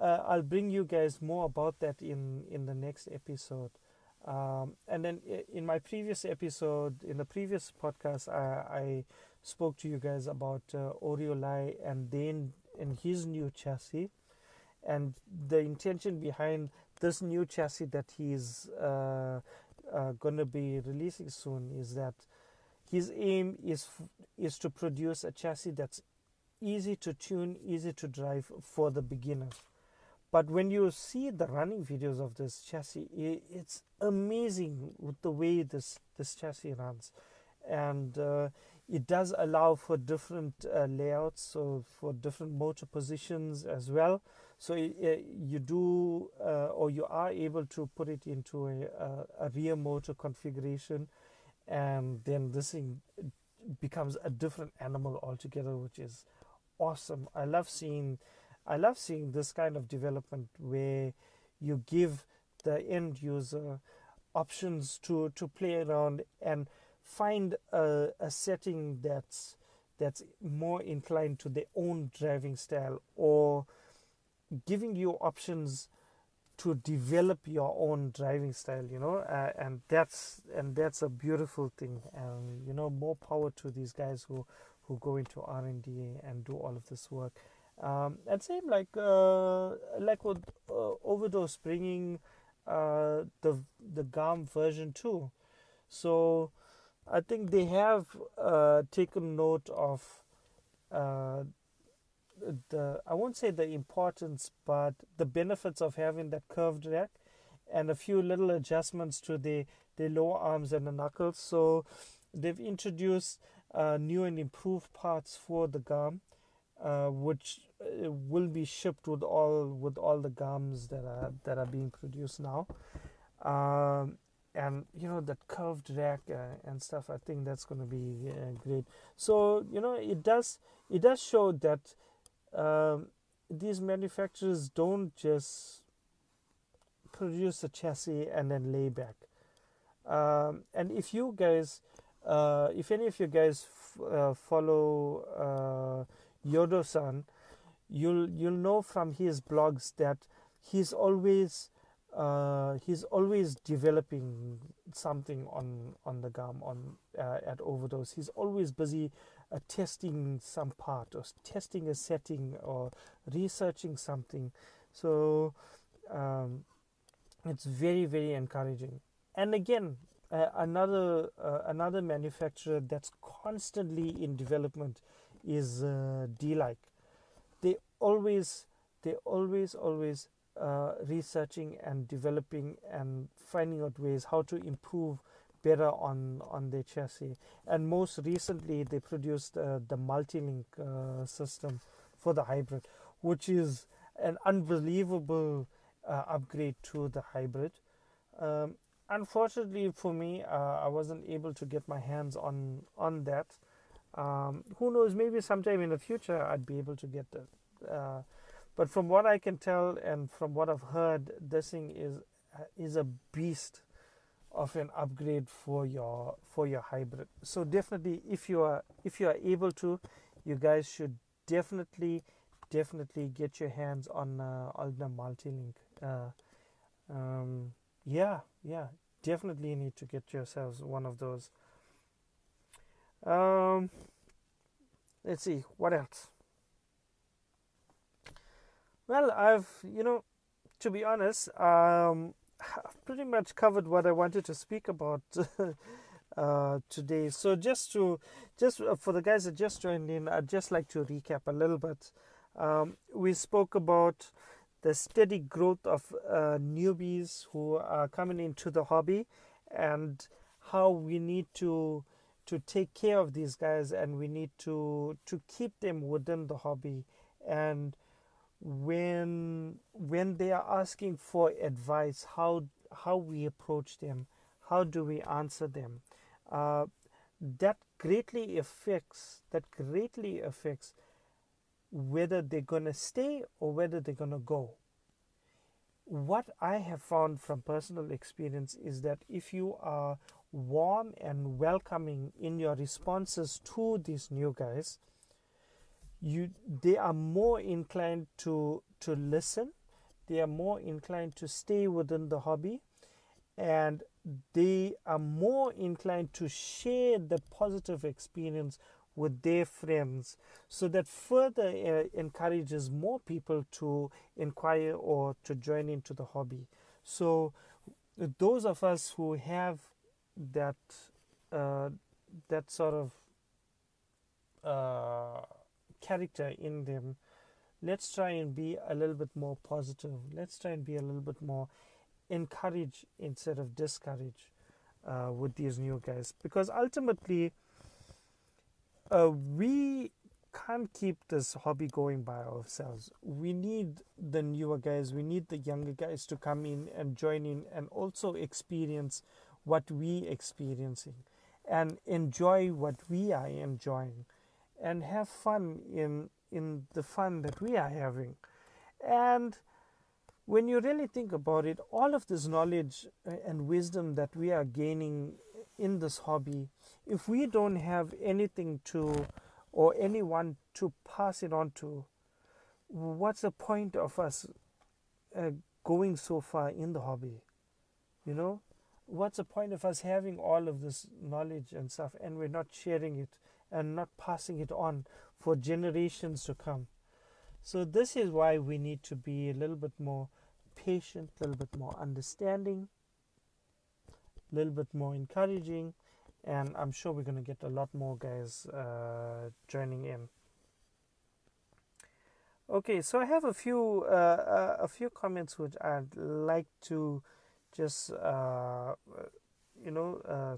I'll bring you guys more about that in in the next episode. Um, and then in my previous episode, in the previous podcast, I, I spoke to you guys about uh, Oriolai and then in his new chassis, and the intention behind this new chassis that he's uh, uh, going to be releasing soon is that his aim is is to produce a chassis that's easy to tune, easy to drive for the beginner. But when you see the running videos of this chassis, it's amazing with the way this this chassis runs, and uh, it does allow for different uh, layouts, so for different motor positions as well. So you do, uh, or you are able to put it into a, a rear motor configuration, and then this thing becomes a different animal altogether, which is awesome. I love seeing, I love seeing this kind of development where you give the end user options to to play around and find a, a setting that's that's more inclined to their own driving style or giving you options to develop your own driving style you know uh, and that's and that's a beautiful thing. And you know more power to these guys who who go into r&d and do all of this work um, and same like uh, like with uh, overdose bringing uh, the the GALM version 2 so i think they have uh, taken note of uh, the I won't say the importance, but the benefits of having that curved rack and a few little adjustments to the the lower arms and the knuckles. So they've introduced uh, new and improved parts for the GALM, uh, which uh, will be shipped with all with all the GALMs that are that are being produced now. Um, and you know that curved rack uh, and stuff. I think that's going to be uh, great. So you know it does it does show that um, these manufacturers don't just produce a chassis and then lay back. Um, and if you guys, uh, if any of you guys f- uh, follow uh, Yodo-san, you'll you'll know from his blogs that he's always uh, he's always developing something on on the GALM on uh, at overdose. He's always busy uh, testing some part or testing a setting or researching something. So um, it's very very encouraging. And again, uh, another uh, another manufacturer that's constantly in development is uh, D-Like. They always they always always uh, researching and developing and finding out ways how to improve better on on their chassis. And most recently, they produced uh, the multi-link uh, system for the hybrid, which is an unbelievable uh, upgrade to the hybrid. Um, unfortunately for me, uh, I wasn't able to get my hands on on that. Um, who knows? Maybe sometime in the future, I'd be able to get that. Uh, but from what I can tell and from what I've heard, this thing is is a beast of an upgrade for your for your hybrid so definitely if you are if you are able to you guys should definitely definitely get your hands on uh, the multi-link uh, um, yeah yeah definitely need to get yourselves one of those um, let's see what else well i've you know to be honest um, I've pretty much covered what I wanted to speak about uh, today. So just to just uh, for the guys that just joined in, I'd just like to recap a little bit. Um, we spoke about the steady growth of uh, newbies who are coming into the hobby and how we need to to take care of these guys and we need to to keep them within the hobby. And when when they are asking for advice how how we approach them how do we answer them? Uh, that greatly affects that greatly affects whether they're going to stay or whether they're going to go. What i have found from personal experience is that if you are warm and welcoming in your responses to these new guys, you they are more inclined to to listen, they are more inclined to stay within the hobby, and they are more inclined to share the positive experience with their friends. So that further uh, encourages more people to inquire or to join into the hobby. So those of us who have that uh, that sort of uh, character in them. Let's try and be a little bit more positive. Let's try and be a little bit more encourage instead of discourage uh, with these new guys. Because ultimately uh, we can't keep this hobby going by ourselves. We need the newer guys, we need the younger guys to come in and join in and also experience what we experiencing and enjoy what we are enjoying and have fun in in the fun that we are having. And when you really think about it, all of this knowledge uh, and wisdom that we are gaining in this hobby, if we don't have anything to or anyone to pass it on to, what's the point of us uh, going so far in the hobby? You know, what's the point of us having all of this knowledge and stuff and we're not sharing it and not passing it on for generations to come? So, this is why we need to be a little bit more patient, a little bit more understanding, a little bit more encouraging, and I'm sure we're going to get a lot more guys uh, joining in. Okay, so I have a few uh, uh, a few comments which I'd like to just uh, you know uh,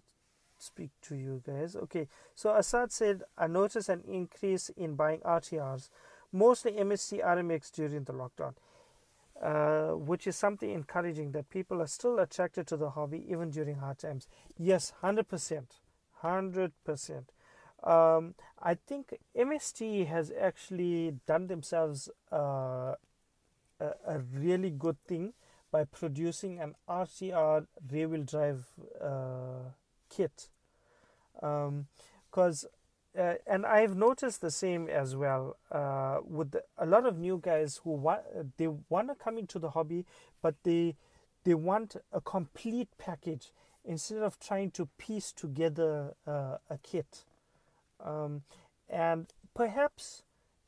speak to you guys. Okay, so Assad said I noticed an increase in buying RTRs, mostly MST RMX during the lockdown. Uh, which is something encouraging that people are still attracted to the hobby even during hard times. Yes, 100%. 100%. Um, I think MST has actually done themselves uh, a, a, really good thing by producing an RTR rear wheel drive uh, kit. Because um, uh, and I've noticed the same as well uh, with the, a lot of new guys who want they want to come into the hobby, but they they want a complete package instead of trying to piece together uh, a kit. Um, and perhaps,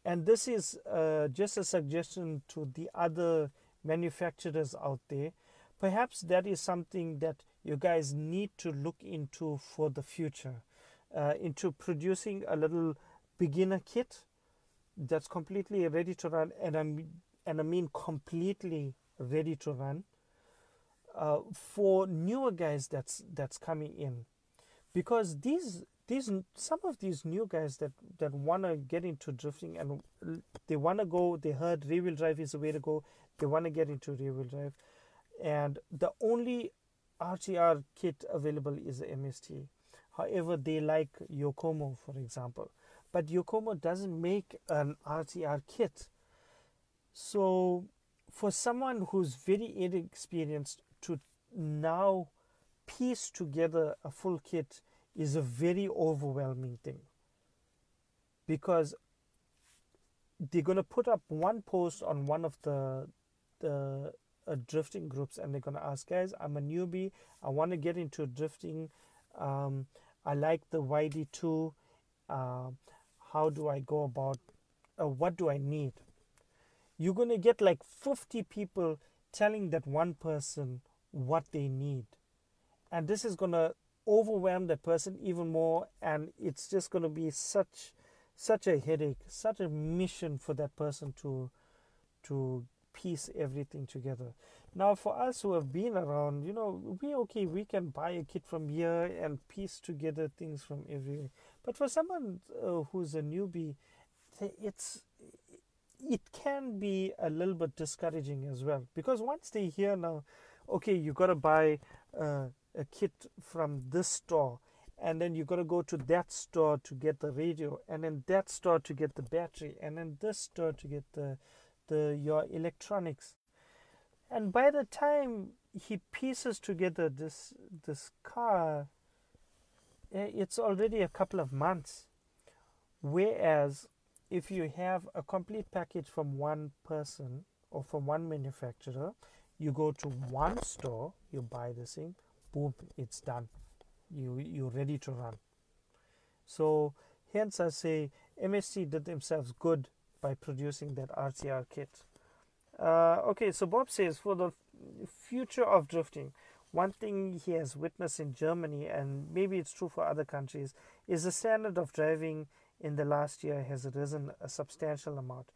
and this is uh, just a suggestion to the other manufacturers out there, perhaps that is something that you guys need to look into for the future uh, into producing a little beginner kit that's completely ready to run and I'm and I mean completely ready to run uh, for newer guys that's that's coming in. Because these these some of these new guys that that want to get into drifting and they want to go they heard rear wheel drive is the way to go they want to get into rear wheel drive and the only RTR kit available is the MST However, they like Yokomo, for example. But Yokomo doesn't make an RTR kit. So, for someone who's very inexperienced to now piece together a full kit is a very overwhelming thing because they're going to put up one post on one of the the uh, drifting groups and they're going to ask guys i'm a newbie i want to get into drifting um, I like the YD2. Uh, how do I go about? Uh, what do I need? You're going to get like 50 people telling that one person what they need. And this is going to overwhelm that person even more. And it's just going to be such such a headache, such a mission for that person to to piece everything together. Now, for us who have been around, you know, we okay, we can buy a kit from here and piece together things from everywhere. But for someone uh, who's a newbie, it's it can be a little bit discouraging as well because once they hear now, okay, you got to buy uh, a kit from this store, and then you got to go to that store to get the radio, and then that store to get the battery, and then this store to get the the your electronics and by the time he pieces together this this car it's already a couple of months. Whereas if you have a complete package from one person or from one manufacturer, you go to one store, you buy this thing, boom, it's done. You you're ready to run. So hence I say MST did themselves good by producing that RTR kit. Uh, okay, so Bob says for the future of drifting, one thing he has witnessed in Germany, and maybe it's true for other countries, is the standard of driving in the last year has risen a substantial amount.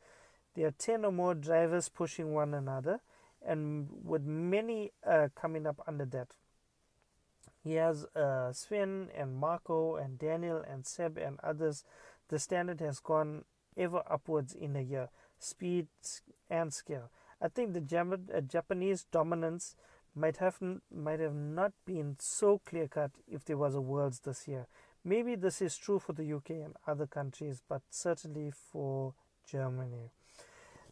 There are 10 or more drivers pushing one another, and with many uh, coming up under that. He has uh, Sven and Marco and Daniel and Seb and others. The standard has gone ever upwards in a year, speed and scale. I think the uh, Japanese dominance might have might have not been so clear cut if there was a worlds this year. Maybe this is true for the UK and other countries, but certainly for Germany.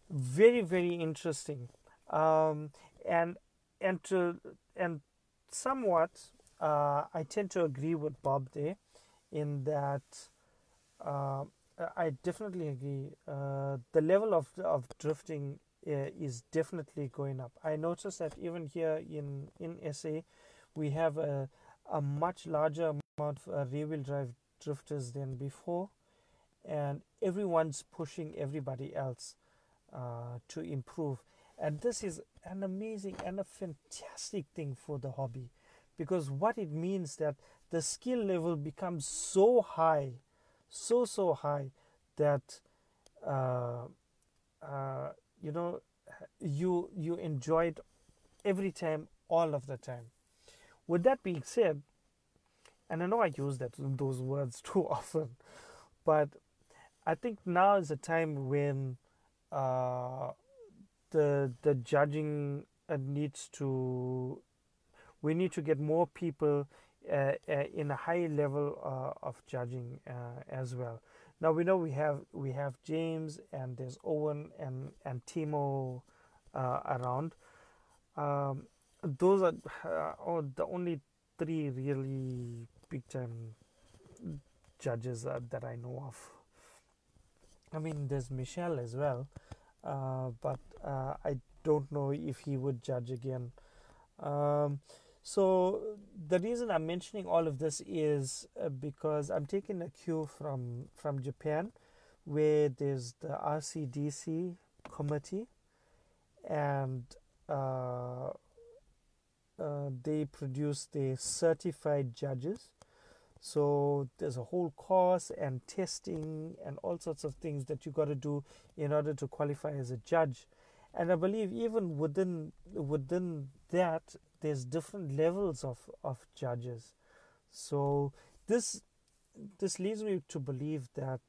Very very interesting, um, and and to, and somewhat uh, I tend to agree with Bob there, in that. Uh, I definitely agree. Uh, the level of of drifting uh, is definitely going up. I noticed that even here in in SA, we have a a much larger amount of uh, rear-wheel drive drifters than before, and everyone's pushing everybody else uh, to improve. And this is an amazing and a fantastic thing for the hobby, because what it means that the skill level becomes so high, so so high that uh, uh, you know you you enjoy it every time all of the time. With that being said and i know i use that those words too often but i think now is a time when uh, the the judging uh, needs to we need to get more people in a high level uh, of judging uh, as well now we know we have we have James and there's Owen and and Timo uh, around. Um, those are uh, oh, the only three really big time judges uh, that I know of. I mean, there's Michelle as well, uh, but uh, I don't know if he would judge again. Um, so the reason I'm mentioning all of this is uh, because I'm taking a cue from from Japan, where there's the RCDC committee, and uh, uh, they produce the certified judges. So there's a whole course and testing and all sorts of things that you've got to do in order to qualify as a judge. And I believe even within within that there's different levels of, of judges. So this this leads me to believe that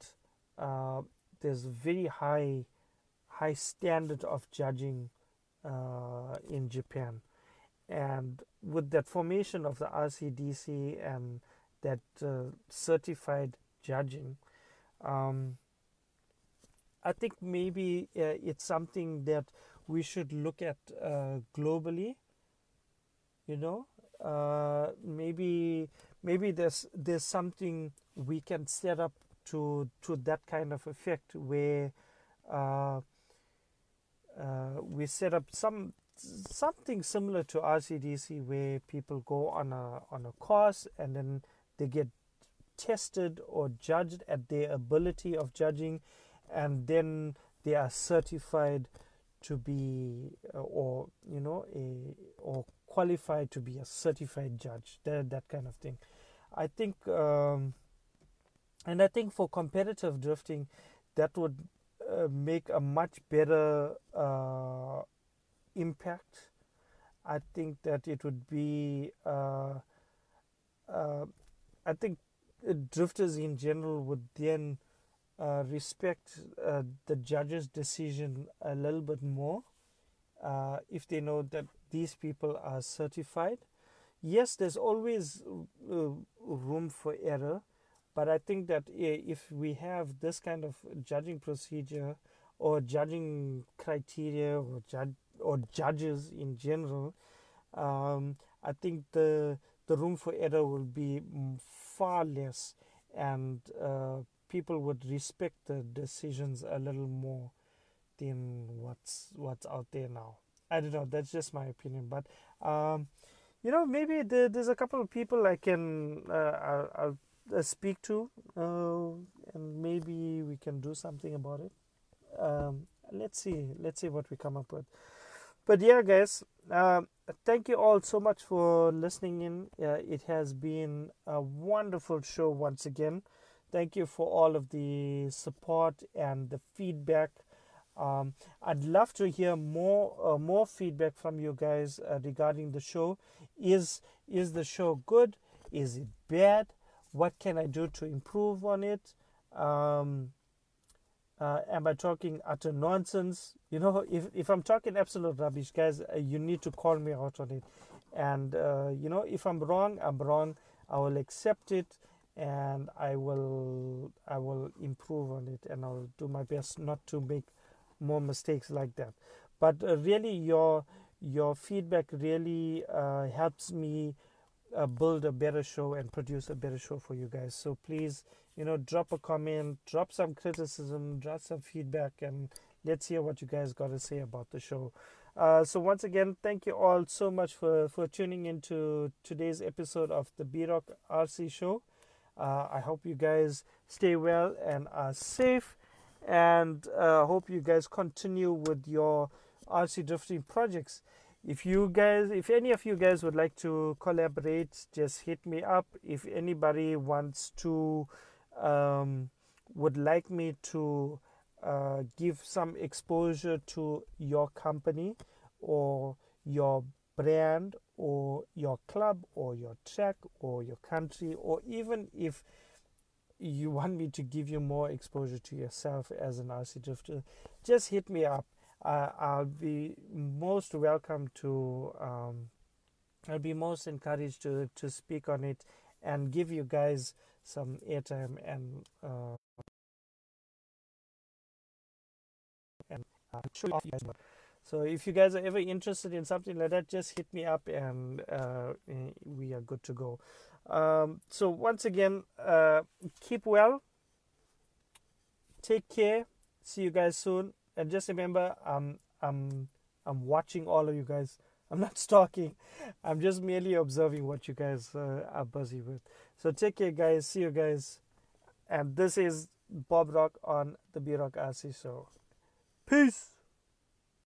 uh, there's very high high standard of judging uh, in Japan, and with that formation of the RCDC and that uh, certified judging, um, I think maybe uh, it's something that we should look at uh, globally you know uh, maybe maybe there's there's something we can set up to to that kind of effect where uh, uh, we set up some something similar to RCDC where people go on a on a course and then they get tested or judged at their ability of judging and then they are certified to be uh, or you know a or qualified to be a certified judge, that, that kind of thing. I think, um, and I think for competitive drifting, that would uh, make a much better uh, impact. I think that it would be, uh, uh I think drifters in general would then uh, respect uh, the judge's decision a little bit more if they know that these people are certified. Yes, there's always uh, room for error, but I think that if we have this kind of judging procedure or judging criteria or or judges in general, um, I think the the room for error will be far less, and uh, people would respect the decisions a little more than what's what's out there now. I don't know. That's just my opinion, but um, you know, maybe there, there's a couple of people I can uh, I'll, I'll uh, speak to, uh, and maybe we can do something about it. Um, let's see. Let's see what we come up with. But yeah, guys, uh, thank you all so much for listening in. Uh, it has been a wonderful show once again. Thank you for all of the support and the feedback. Um, I'd love to hear more uh, more feedback from you guys uh, regarding the show. Is is the show good? Is it bad? What can I do to improve on it? Um, uh, am I talking utter nonsense? You know, if if I'm talking absolute rubbish, guys, uh, you need to call me out on it. And uh, you know, if I'm wrong, I'm wrong. I will accept it and I will I will improve on it and I'll do my best not to make more mistakes like that. But uh, really, your your feedback really uh, helps me uh, build a better show and produce a better show for you guys. So please, you know, drop a comment, drop some criticism, drop some feedback, and let's hear what you guys got to say about the show. Uh, so once again, thank you all so much for for tuning into today's episode of the B Rock RC Show. Uh, I hope you guys stay well and are safe, and uh, hope you guys continue with your RC drifting projects. If you guys, if any of you guys would like to collaborate, just hit me up. If anybody wants to, um, would like me to uh, give some exposure to your company or your brand or your club or your track or your country or even if you want me to give you more exposure to yourself as an RC drifter, just hit me up. Uh, I'll be most welcome to. Um, I'll be most encouraged to to speak on it and give you guys some airtime and uh, and uh, you guys. So if you guys are ever interested in something like that, just hit me up and uh, we are good to go. Um, so once again, uh, keep well, take care. See you guys soon, and just remember, I'm I'm I'm watching all of you guys. I'm not stalking. I'm just merely observing what you guys uh, are busy with. So take care, guys. See you guys. And this is Bob Rock on the B Rock RC Show. Peace.